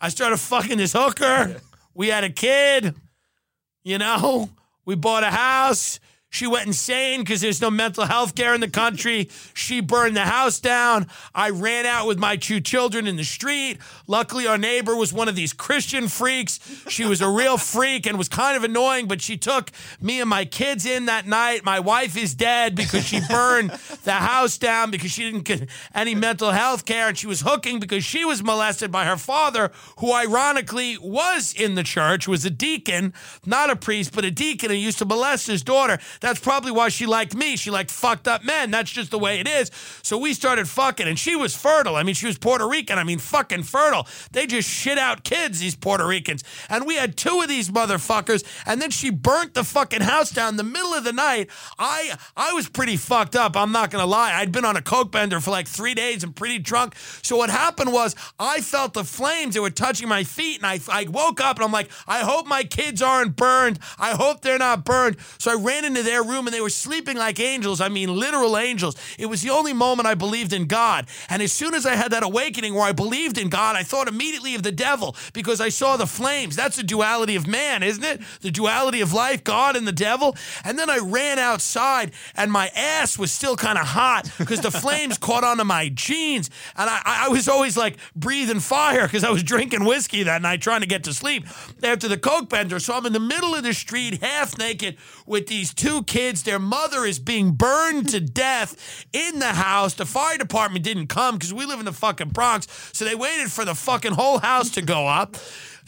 I started fucking this hooker. We had a kid. You know, we bought a house. She went insane because there's no mental health care in the country. She burned the house down. I ran out with my two children in the street. Luckily, our neighbor was one of these Christian freaks. She was a real freak and was kind of annoying, but she took me and my kids in that night. My wife is dead because she burned the house down because she didn't get any mental health care. And she was hooking because she was molested by her father, who ironically was in the church, was a deacon, not a priest, but a deacon, and used to molest his daughter. That's probably why she liked me. She liked fucked up men. That's just the way it is. So we started fucking, and she was fertile. I mean, she was Puerto Rican. I mean, fucking fertile. They just shit out kids, these Puerto Ricans. And we had two of these motherfuckers, and then she burnt the fucking house down in the middle of the night. I I was pretty fucked up. I'm not gonna lie. I'd been on a coke bender for like three days and pretty drunk. So what happened was I felt the flames. They were touching my feet, and I I woke up and I'm like, I hope my kids aren't burned. I hope they're not burned. So I ran into their room and they were sleeping like angels. I mean, literal angels. It was the only moment I believed in God. And as soon as I had that awakening where I believed in God, I thought immediately of the devil because I saw the flames. That's the duality of man, isn't it? The duality of life, God and the devil. And then I ran outside and my ass was still kind of hot because the flames caught onto my jeans. And I, I was always like breathing fire because I was drinking whiskey that night trying to get to sleep after the coke bender. So I'm in the middle of the street, half naked, with these two kids. Their mother is being burned to death in the house. The fire department didn't come because we live in the fucking Bronx. So they waited for the fucking whole house to go up.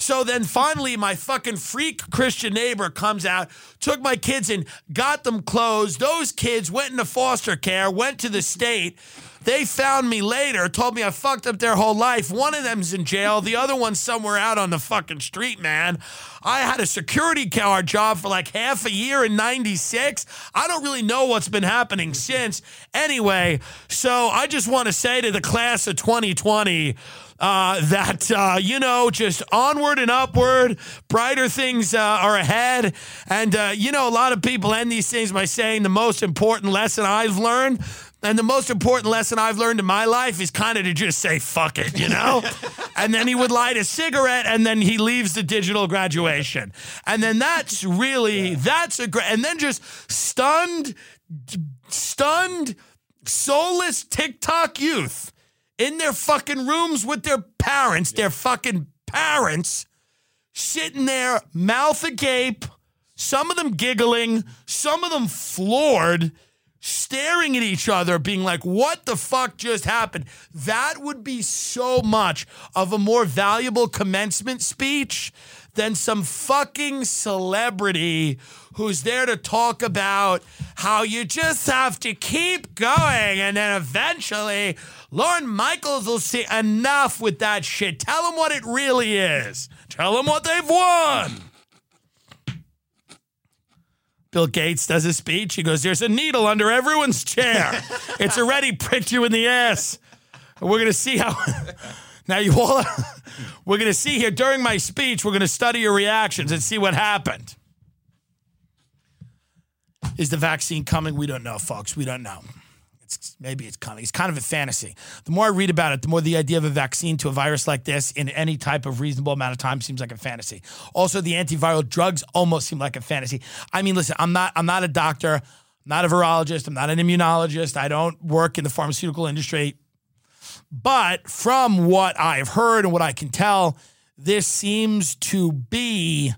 So then finally, my fucking freak Christian neighbor comes out, took my kids and got them clothes. Those kids went into foster care, went to the state. They found me later, told me I fucked up their whole life. One of them's in jail, the other one's somewhere out on the fucking street, man. I had a security guard job for like half a year in 96. I don't really know what's been happening since. Anyway, so I just want to say to the class of 2020, uh, that, uh, you know, just onward and upward, brighter things uh, are ahead. And, uh, you know, a lot of people end these things by saying the most important lesson I've learned. And the most important lesson I've learned in my life is kind of to just say, fuck it, you know? and then he would light a cigarette and then he leaves the digital graduation. And then that's really, that's a great, and then just stunned, stunned, soulless TikTok youth in their fucking rooms with their parents, their fucking parents, sitting there, mouth agape, some of them giggling, some of them floored, staring at each other, being like, what the fuck just happened? That would be so much of a more valuable commencement speech than some fucking celebrity who's there to talk about how you just have to keep going and then eventually Lorne Michaels will see enough with that shit. Tell them what it really is. Tell them what they've won. Bill Gates does a speech. He goes, There's a needle under everyone's chair. it's already pricked you in the ass. we're going to see how. now, you all. we're going to see here during my speech, we're going to study your reactions and see what happened. Is the vaccine coming? We don't know, folks. We don't know. It's, maybe it's coming. It's kind of a fantasy. The more I read about it, the more the idea of a vaccine to a virus like this in any type of reasonable amount of time seems like a fantasy. Also, the antiviral drugs almost seem like a fantasy. I mean, listen, I'm not I'm not a doctor, I'm not a virologist, I'm not an immunologist. I don't work in the pharmaceutical industry. But from what I've heard and what I can tell, this seems to be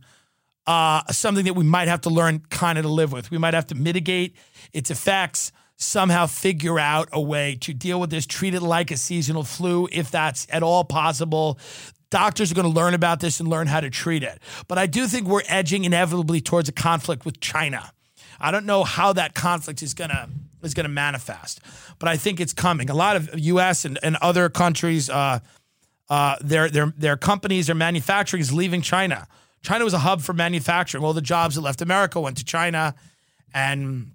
uh, something that we might have to learn kind of to live with. We might have to mitigate its effects somehow figure out a way to deal with this, treat it like a seasonal flu if that's at all possible. Doctors are going to learn about this and learn how to treat it. But I do think we're edging inevitably towards a conflict with China. I don't know how that conflict is going to is going to manifest, but I think it's coming. A lot of U.S. and, and other countries, uh, uh, their their their companies, their manufacturing is leaving China. China was a hub for manufacturing. All the jobs that left America went to China, and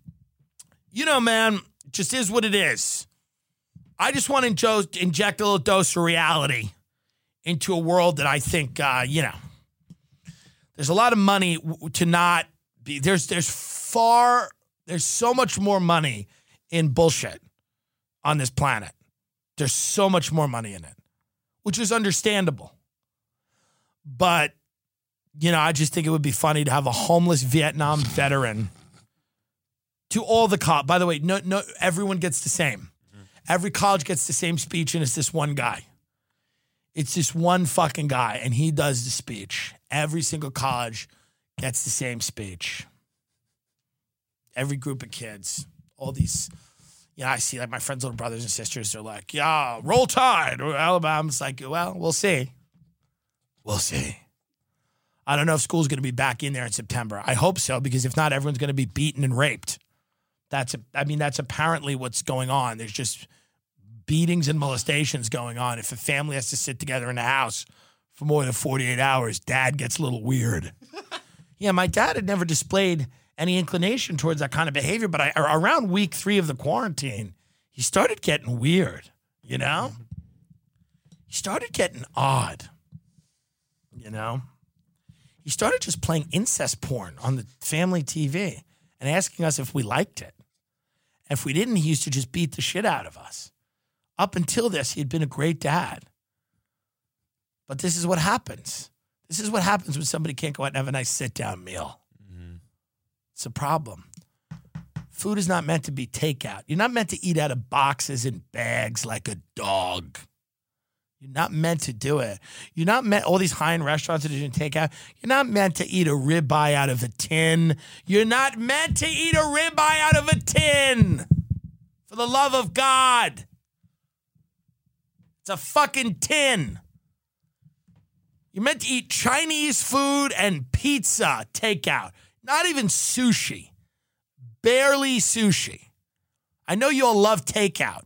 you know, man, just is what it is. I just want to inject a little dose of reality into a world that I think, uh, you know, there's a lot of money to not be. There's there's far there's so much more money in bullshit on this planet. There's so much more money in it, which is understandable. But you know, I just think it would be funny to have a homeless Vietnam veteran to all the cop. By the way, no, no, everyone gets the same. Mm-hmm. Every college gets the same speech, and it's this one guy. It's this one fucking guy, and he does the speech. Every single college gets the same speech. Every group of kids, all these, yeah, I see like my friends' little brothers and sisters They're like, yeah, roll tide. Or Alabama's like, well, we'll see. We'll see. I don't know if school's going to be back in there in September. I hope so, because if not, everyone's going to be beaten and raped. That's a, I mean, that's apparently what's going on. There's just beatings and molestations going on. If a family has to sit together in a house for more than 48 hours, dad gets a little weird. yeah, my dad had never displayed any inclination towards that kind of behavior, but I, around week three of the quarantine, he started getting weird, you know? Mm-hmm. He started getting odd, you know? He started just playing incest porn on the family TV and asking us if we liked it. If we didn't, he used to just beat the shit out of us. Up until this, he had been a great dad. But this is what happens. This is what happens when somebody can't go out and have a nice sit down meal. Mm-hmm. It's a problem. Food is not meant to be takeout. You're not meant to eat out of boxes and bags like a dog. You're not meant to do it. You're not meant, all these high end restaurants that you take out, you're not meant to eat a ribeye out of a tin. You're not meant to eat a ribeye out of a tin. For the love of God. It's a fucking tin. You're meant to eat Chinese food and pizza takeout, not even sushi. Barely sushi. I know you all love takeout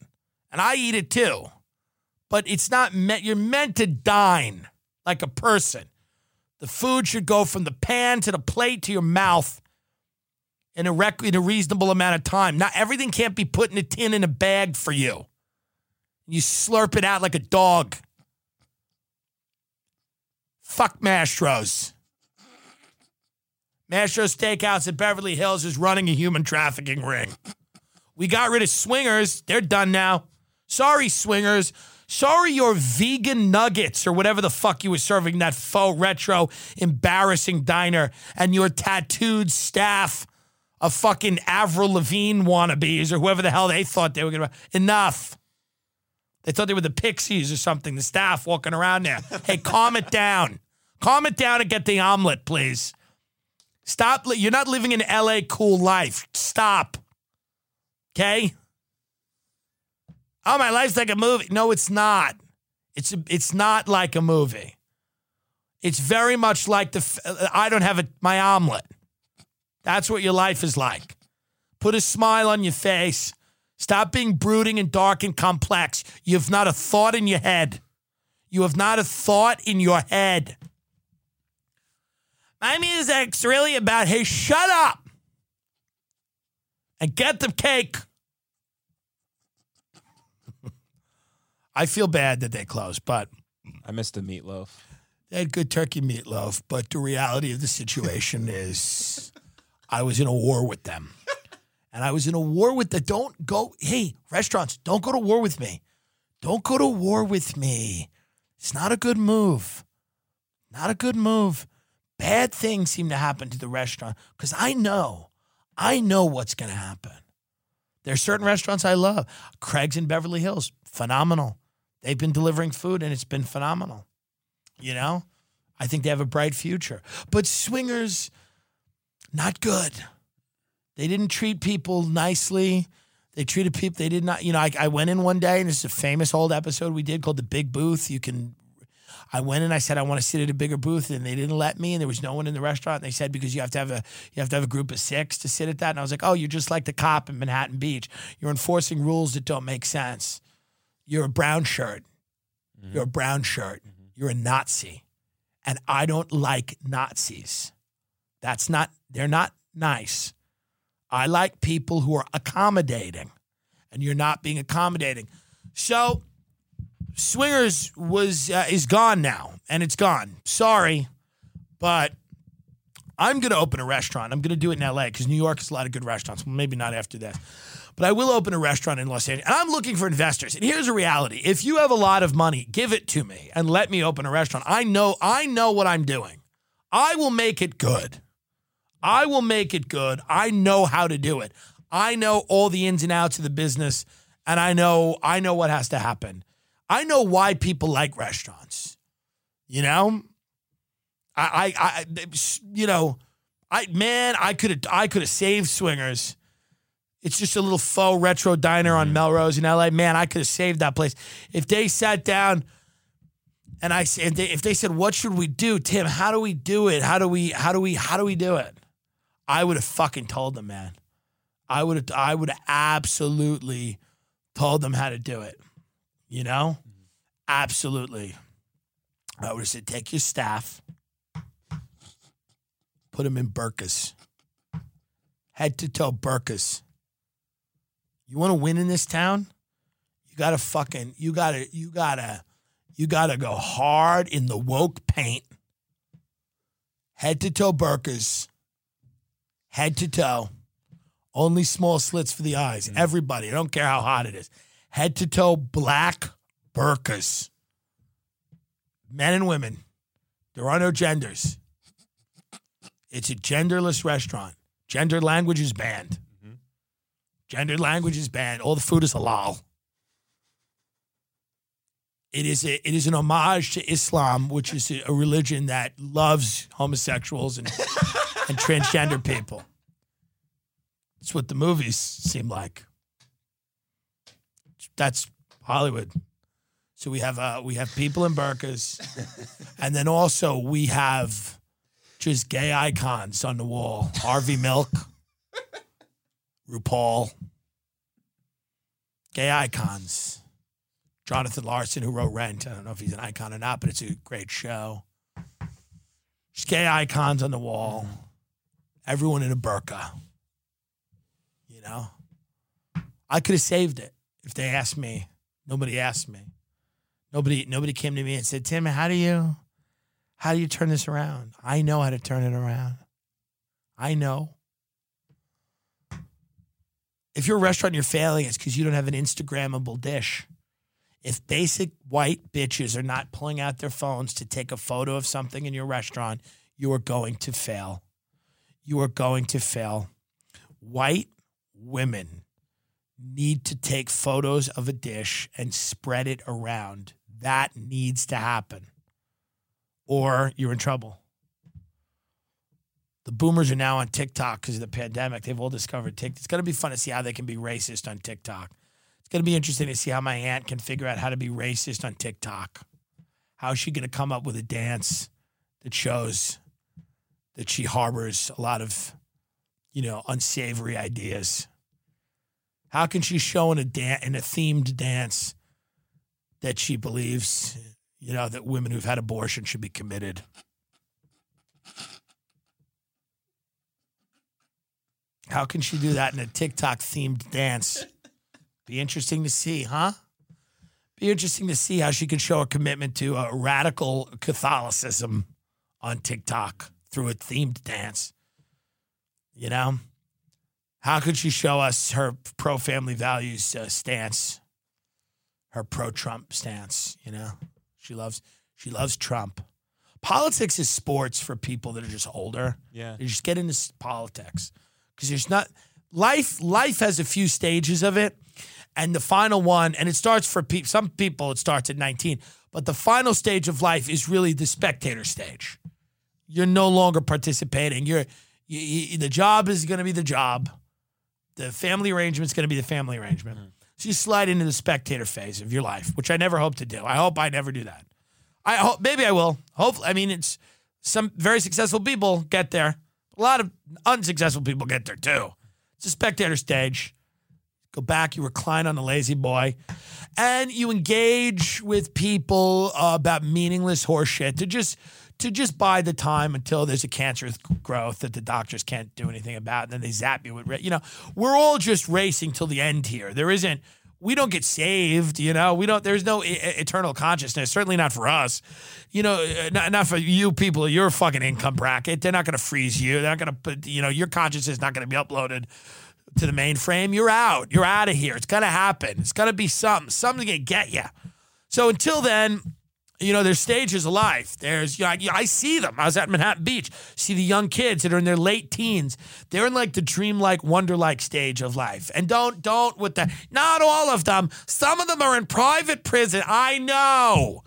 and I eat it too. But it's not meant, you're meant to dine like a person. The food should go from the pan to the plate to your mouth in a, rec- in a reasonable amount of time. Not everything can't be put in a tin in a bag for you. You slurp it out like a dog. Fuck Mastro's. Mastro's Steakhouse at Beverly Hills is running a human trafficking ring. We got rid of swingers. They're done now. Sorry, swingers. Sorry, your vegan nuggets or whatever the fuck you were serving that faux retro embarrassing diner and your tattooed staff of fucking Avril Lavigne wannabes or whoever the hell they thought they were. Be. Enough. They thought they were the Pixies or something, the staff walking around there. Hey, calm it down. Calm it down and get the omelet, please. Stop. You're not living an LA cool life. Stop. Okay? Oh, my life's like a movie. No, it's not. It's it's not like a movie. It's very much like the I don't have a, my omelet. That's what your life is like. Put a smile on your face. Stop being brooding and dark and complex. You've not a thought in your head. You have not a thought in your head. My music's really about, hey, shut up and get the cake. I feel bad that they closed, but I missed the meatloaf. they had good turkey meatloaf. But the reality of the situation is I was in a war with them. And I was in a war with the don't go, hey, restaurants, don't go to war with me. Don't go to war with me. It's not a good move. Not a good move. Bad things seem to happen to the restaurant because I know, I know what's going to happen. There are certain restaurants I love. Craig's in Beverly Hills, phenomenal. They've been delivering food and it's been phenomenal. You know, I think they have a bright future. But swingers, not good. They didn't treat people nicely. They treated people, they did not, you know, I, I went in one day and this is a famous old episode we did called The Big Booth. You can, I went in and I said, I want to sit at a bigger booth and they didn't let me and there was no one in the restaurant. And they said, because you have to have a, you have to have a group of six to sit at that. And I was like, oh, you're just like the cop in Manhattan Beach. You're enforcing rules that don't make sense. You're a brown shirt. You're a brown shirt. You're a Nazi. And I don't like Nazis. That's not, they're not nice. I like people who are accommodating, and you're not being accommodating. So, Swingers was uh, is gone now, and it's gone. Sorry, but I'm going to open a restaurant. I'm going to do it in LA because New York has a lot of good restaurants. Well, maybe not after this, but I will open a restaurant in Los Angeles. And I'm looking for investors. And here's a reality: if you have a lot of money, give it to me and let me open a restaurant. I know, I know what I'm doing. I will make it good. I will make it good. I know how to do it. I know all the ins and outs of the business, and I know I know what has to happen. I know why people like restaurants. You know, I, I, I you know, I man, I could have, I could have saved Swingers. It's just a little faux retro diner on mm-hmm. Melrose in LA. Man, I could have saved that place if they sat down. And I said, if they said, "What should we do, Tim? How do we do it? How do we? How do we? How do we do it?" I would have fucking told them, man. I would have. I would have absolutely told them how to do it. You know, absolutely. I would have said, take your staff, put them in burkas, head to toe burkas. You want to win in this town? You gotta fucking. You gotta. You gotta. You gotta go hard in the woke paint. Head to toe burkas head to toe, only small slits for the eyes. Mm. Everybody, I don't care how hot it is. Head to toe, black burkas. Men and women. There are no genders. It's a genderless restaurant. Gender language is banned. Gender language is banned. All the food is halal. It is a, it is an homage to Islam, which is a, a religion that loves homosexuals and and transgender people. That's what the movies seem like. That's Hollywood. So we have uh, we have people in burkas, and then also we have just gay icons on the wall. Harvey Milk, RuPaul, gay icons. Jonathan Larson, who wrote Rent. I don't know if he's an icon or not, but it's a great show. Just gay icons on the wall. Everyone in a burqa. You know? I could have saved it if they asked me. Nobody asked me. Nobody nobody came to me and said, Tim, how do you how do you turn this around? I know how to turn it around. I know. If you're a restaurant you're failing, it's because you don't have an Instagrammable dish. If basic white bitches are not pulling out their phones to take a photo of something in your restaurant, you are going to fail. You are going to fail. White women need to take photos of a dish and spread it around. That needs to happen, or you're in trouble. The boomers are now on TikTok because of the pandemic. They've all discovered TikTok. It's going to be fun to see how they can be racist on TikTok. It's going to be interesting to see how my aunt can figure out how to be racist on TikTok. How is she going to come up with a dance that shows that she harbors a lot of, you know, unsavory ideas? How can she show in a dan- in a themed dance that she believes, you know, that women who've had abortion should be committed? How can she do that in a TikTok themed dance? Be interesting to see, huh? Be interesting to see how she can show a commitment to a radical Catholicism on TikTok through a themed dance. You know? How could she show us her pro family values uh, stance, her pro Trump stance? You know, she loves she loves Trump. Politics is sports for people that are just older. Yeah. They just get into politics because there's not life. Life has a few stages of it, and the final one, and it starts for pe- some people. It starts at 19, but the final stage of life is really the spectator stage. You're no longer participating. You're you, you, the job is going to be the job. The family arrangement is going to be the family arrangement. Mm-hmm. So you slide into the spectator phase of your life, which I never hope to do. I hope I never do that. I hope maybe I will. Hopefully, I mean it's some very successful people get there. A lot of unsuccessful people get there too. It's a spectator stage. Go back, you recline on the La-Z-Boy, and you engage with people uh, about meaningless horseshit to just to just buy the time until there's a cancerous growth that the doctors can't do anything about, and then they zap you with, you know, we're all just racing till the end here. There isn't, we don't get saved, you know, we don't, there's no e- eternal consciousness, certainly not for us, you know, uh, not, not for you people, your fucking income bracket. They're not going to freeze you. They're not going to put, you know, your consciousness is not going to be uploaded to the mainframe. You're out. You're out of here. It's going to happen. It's going to be something. Something to get you. So until then, you know, there's stages of life. There's, you know, I, I see them. I was at Manhattan Beach. See the young kids that are in their late teens. They're in like the dreamlike, wonder-like stage of life. And don't, don't with the, not all of them. Some of them are in private prison. I know,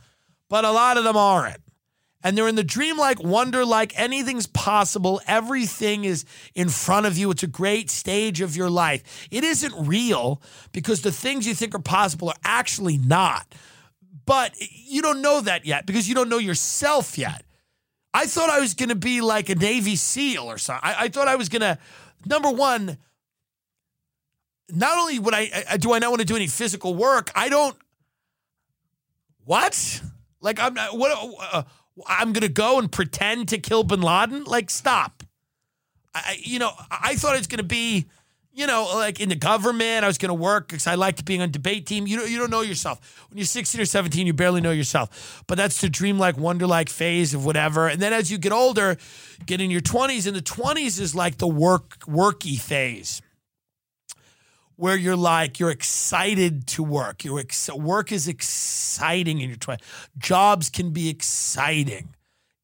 but a lot of them aren't. And they're in the dreamlike, wonder-like, anything's possible. Everything is in front of you. It's a great stage of your life. It isn't real because the things you think are possible are actually not but you don't know that yet because you don't know yourself yet. I thought I was going to be like a Navy SEAL or something. I, I thought I was going to, number one, not only would I, I do I not want to do any physical work, I don't. What? Like I'm not, what? Uh, I'm going to go and pretend to kill Bin Laden? Like stop. I, you know, I thought it's going to be you know, like in the government, I was going to work because I liked being on debate team. You don't, you don't know yourself. When you're 16 or 17, you barely know yourself. But that's the dreamlike, wonder-like phase of whatever. And then as you get older, get in your 20s, and the 20s is like the work worky phase where you're like you're excited to work. Your ex- work is exciting in your 20s. Jobs can be exciting.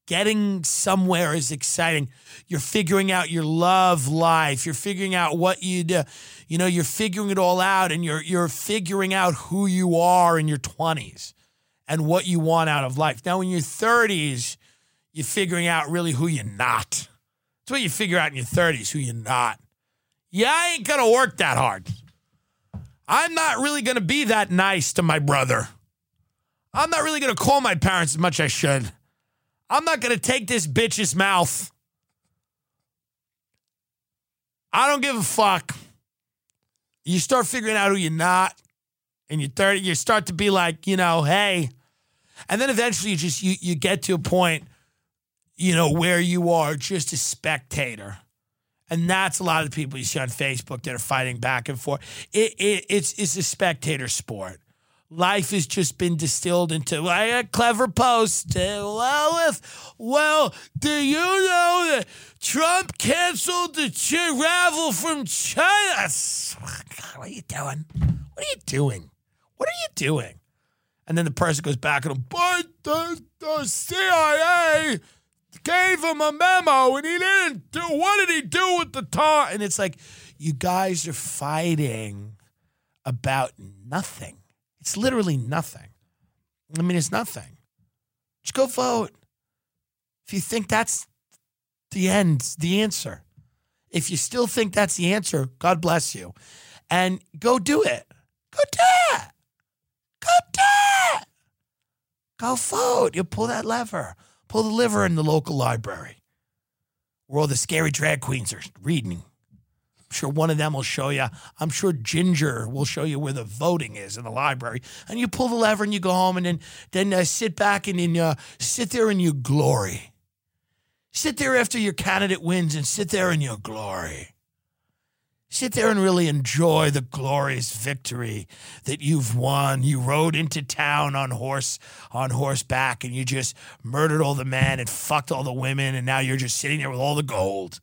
Getting somewhere is exciting. You're figuring out your love life. You're figuring out what you do. Uh, you know, you're figuring it all out and you're you're figuring out who you are in your 20s and what you want out of life. Now in your 30s, you're figuring out really who you're not. That's what you figure out in your 30s, who you're not. Yeah, I ain't gonna work that hard. I'm not really gonna be that nice to my brother. I'm not really gonna call my parents as much as I should. I'm not going to take this bitch's mouth. I don't give a fuck. You start figuring out who you're not in your 30, you start to be like, you know, hey. And then eventually you just you you get to a point, you know, where you are just a spectator. And that's a lot of the people you see on Facebook that are fighting back and forth. It, it it's it's a spectator sport. Life has just been distilled into a clever post. Well, if well, do you know that Trump canceled the travel from China? God, what are you doing? What are you doing? What are you doing? And then the person goes back and, but the, the CIA gave him a memo and he didn't do, what did he do with the tar? And it's like, you guys are fighting about nothing. It's literally nothing. I mean, it's nothing. Just go vote. If you think that's the end, the answer. If you still think that's the answer, God bless you. And go do it. Go do it. Go do it. Go vote. You pull that lever. Pull the lever in the local library where all the scary drag queens are reading. I'm sure one of them will show you. I'm sure Ginger will show you where the voting is in the library. And you pull the lever and you go home and then then uh, sit back and then uh, sit there in your glory. Sit there after your candidate wins and sit there in your glory. Sit there and really enjoy the glorious victory that you've won. You rode into town on horse on horseback and you just murdered all the men and fucked all the women and now you're just sitting there with all the gold.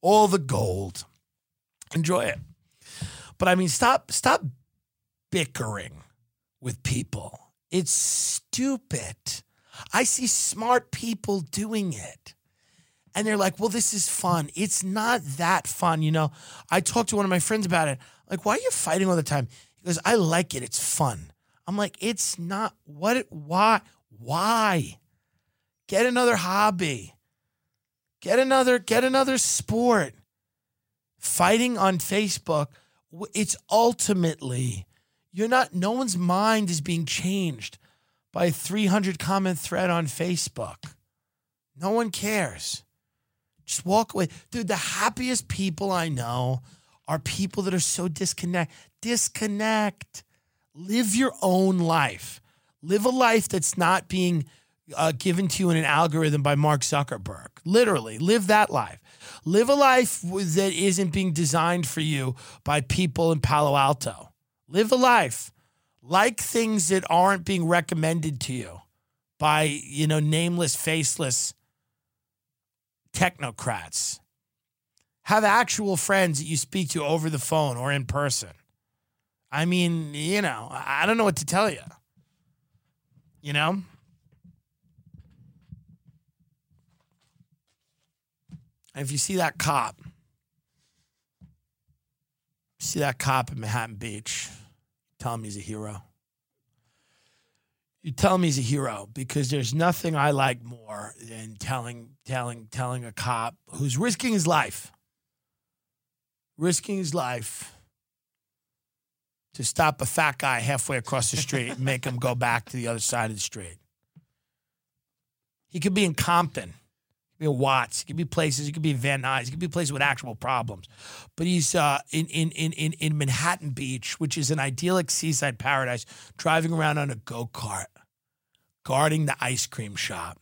All the gold. Enjoy it. But I mean stop stop bickering with people. It's stupid. I see smart people doing it and they're like, well, this is fun. It's not that fun. You know, I talked to one of my friends about it. Like, why are you fighting all the time? He goes, I like it. It's fun. I'm like, it's not what, it, why, why? Get another hobby. Get another, get another sport. Fighting on Facebook, it's ultimately, you're not, no one's mind is being changed by a 300 comment thread on Facebook. No one cares. Just walk away. Dude, the happiest people I know are people that are so disconnect. Disconnect. Live your own life. Live a life that's not being uh, given to you in an algorithm by Mark Zuckerberg. Literally, live that life. Live a life that isn't being designed for you by people in Palo Alto. Live a life. Like things that aren't being recommended to you by, you know, nameless, faceless technocrats. Have actual friends that you speak to over the phone or in person. I mean, you know, I don't know what to tell you. You know? If you see that cop, see that cop in Manhattan Beach, tell him he's a hero you tell him he's a hero because there's nothing I like more than telling telling telling a cop who's risking his life, risking his life to stop a fat guy halfway across the street and make him go back to the other side of the street. He could be in Compton Watts. He could be places. He could be Van Nuys. He could be places with actual problems. But he's uh, in, in, in, in Manhattan Beach, which is an idyllic seaside paradise, driving around on a go kart, guarding the ice cream shop.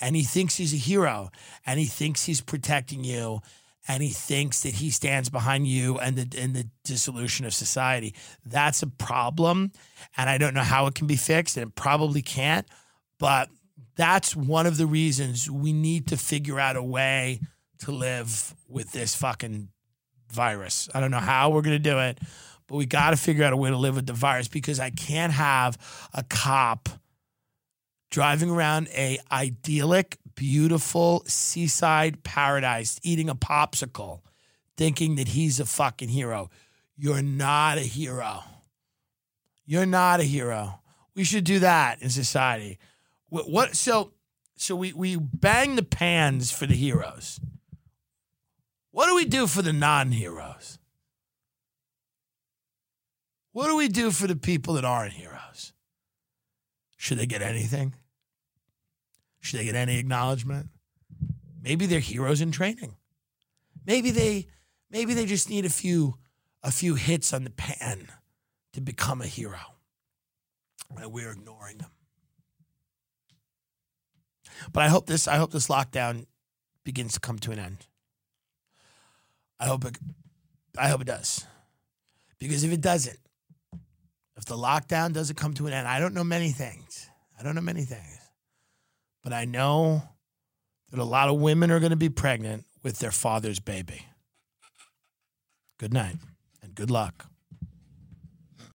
And he thinks he's a hero and he thinks he's protecting you and he thinks that he stands behind you and the, and the dissolution of society. That's a problem. And I don't know how it can be fixed, and it probably can't. But that's one of the reasons we need to figure out a way to live with this fucking virus. I don't know how we're going to do it, but we got to figure out a way to live with the virus because I can't have a cop driving around a idyllic, beautiful seaside paradise eating a popsicle thinking that he's a fucking hero. You're not a hero. You're not a hero. We should do that in society. What, what so so we we bang the pans for the heroes. What do we do for the non-heroes? What do we do for the people that aren't heroes? Should they get anything? Should they get any acknowledgement? Maybe they're heroes in training. Maybe they maybe they just need a few a few hits on the pan to become a hero. And we're ignoring them. But I hope this I hope this lockdown begins to come to an end. I hope it I hope it does. Because if it doesn't, if the lockdown doesn't come to an end, I don't know many things. I don't know many things. But I know that a lot of women are going to be pregnant with their father's baby. Good night and good luck.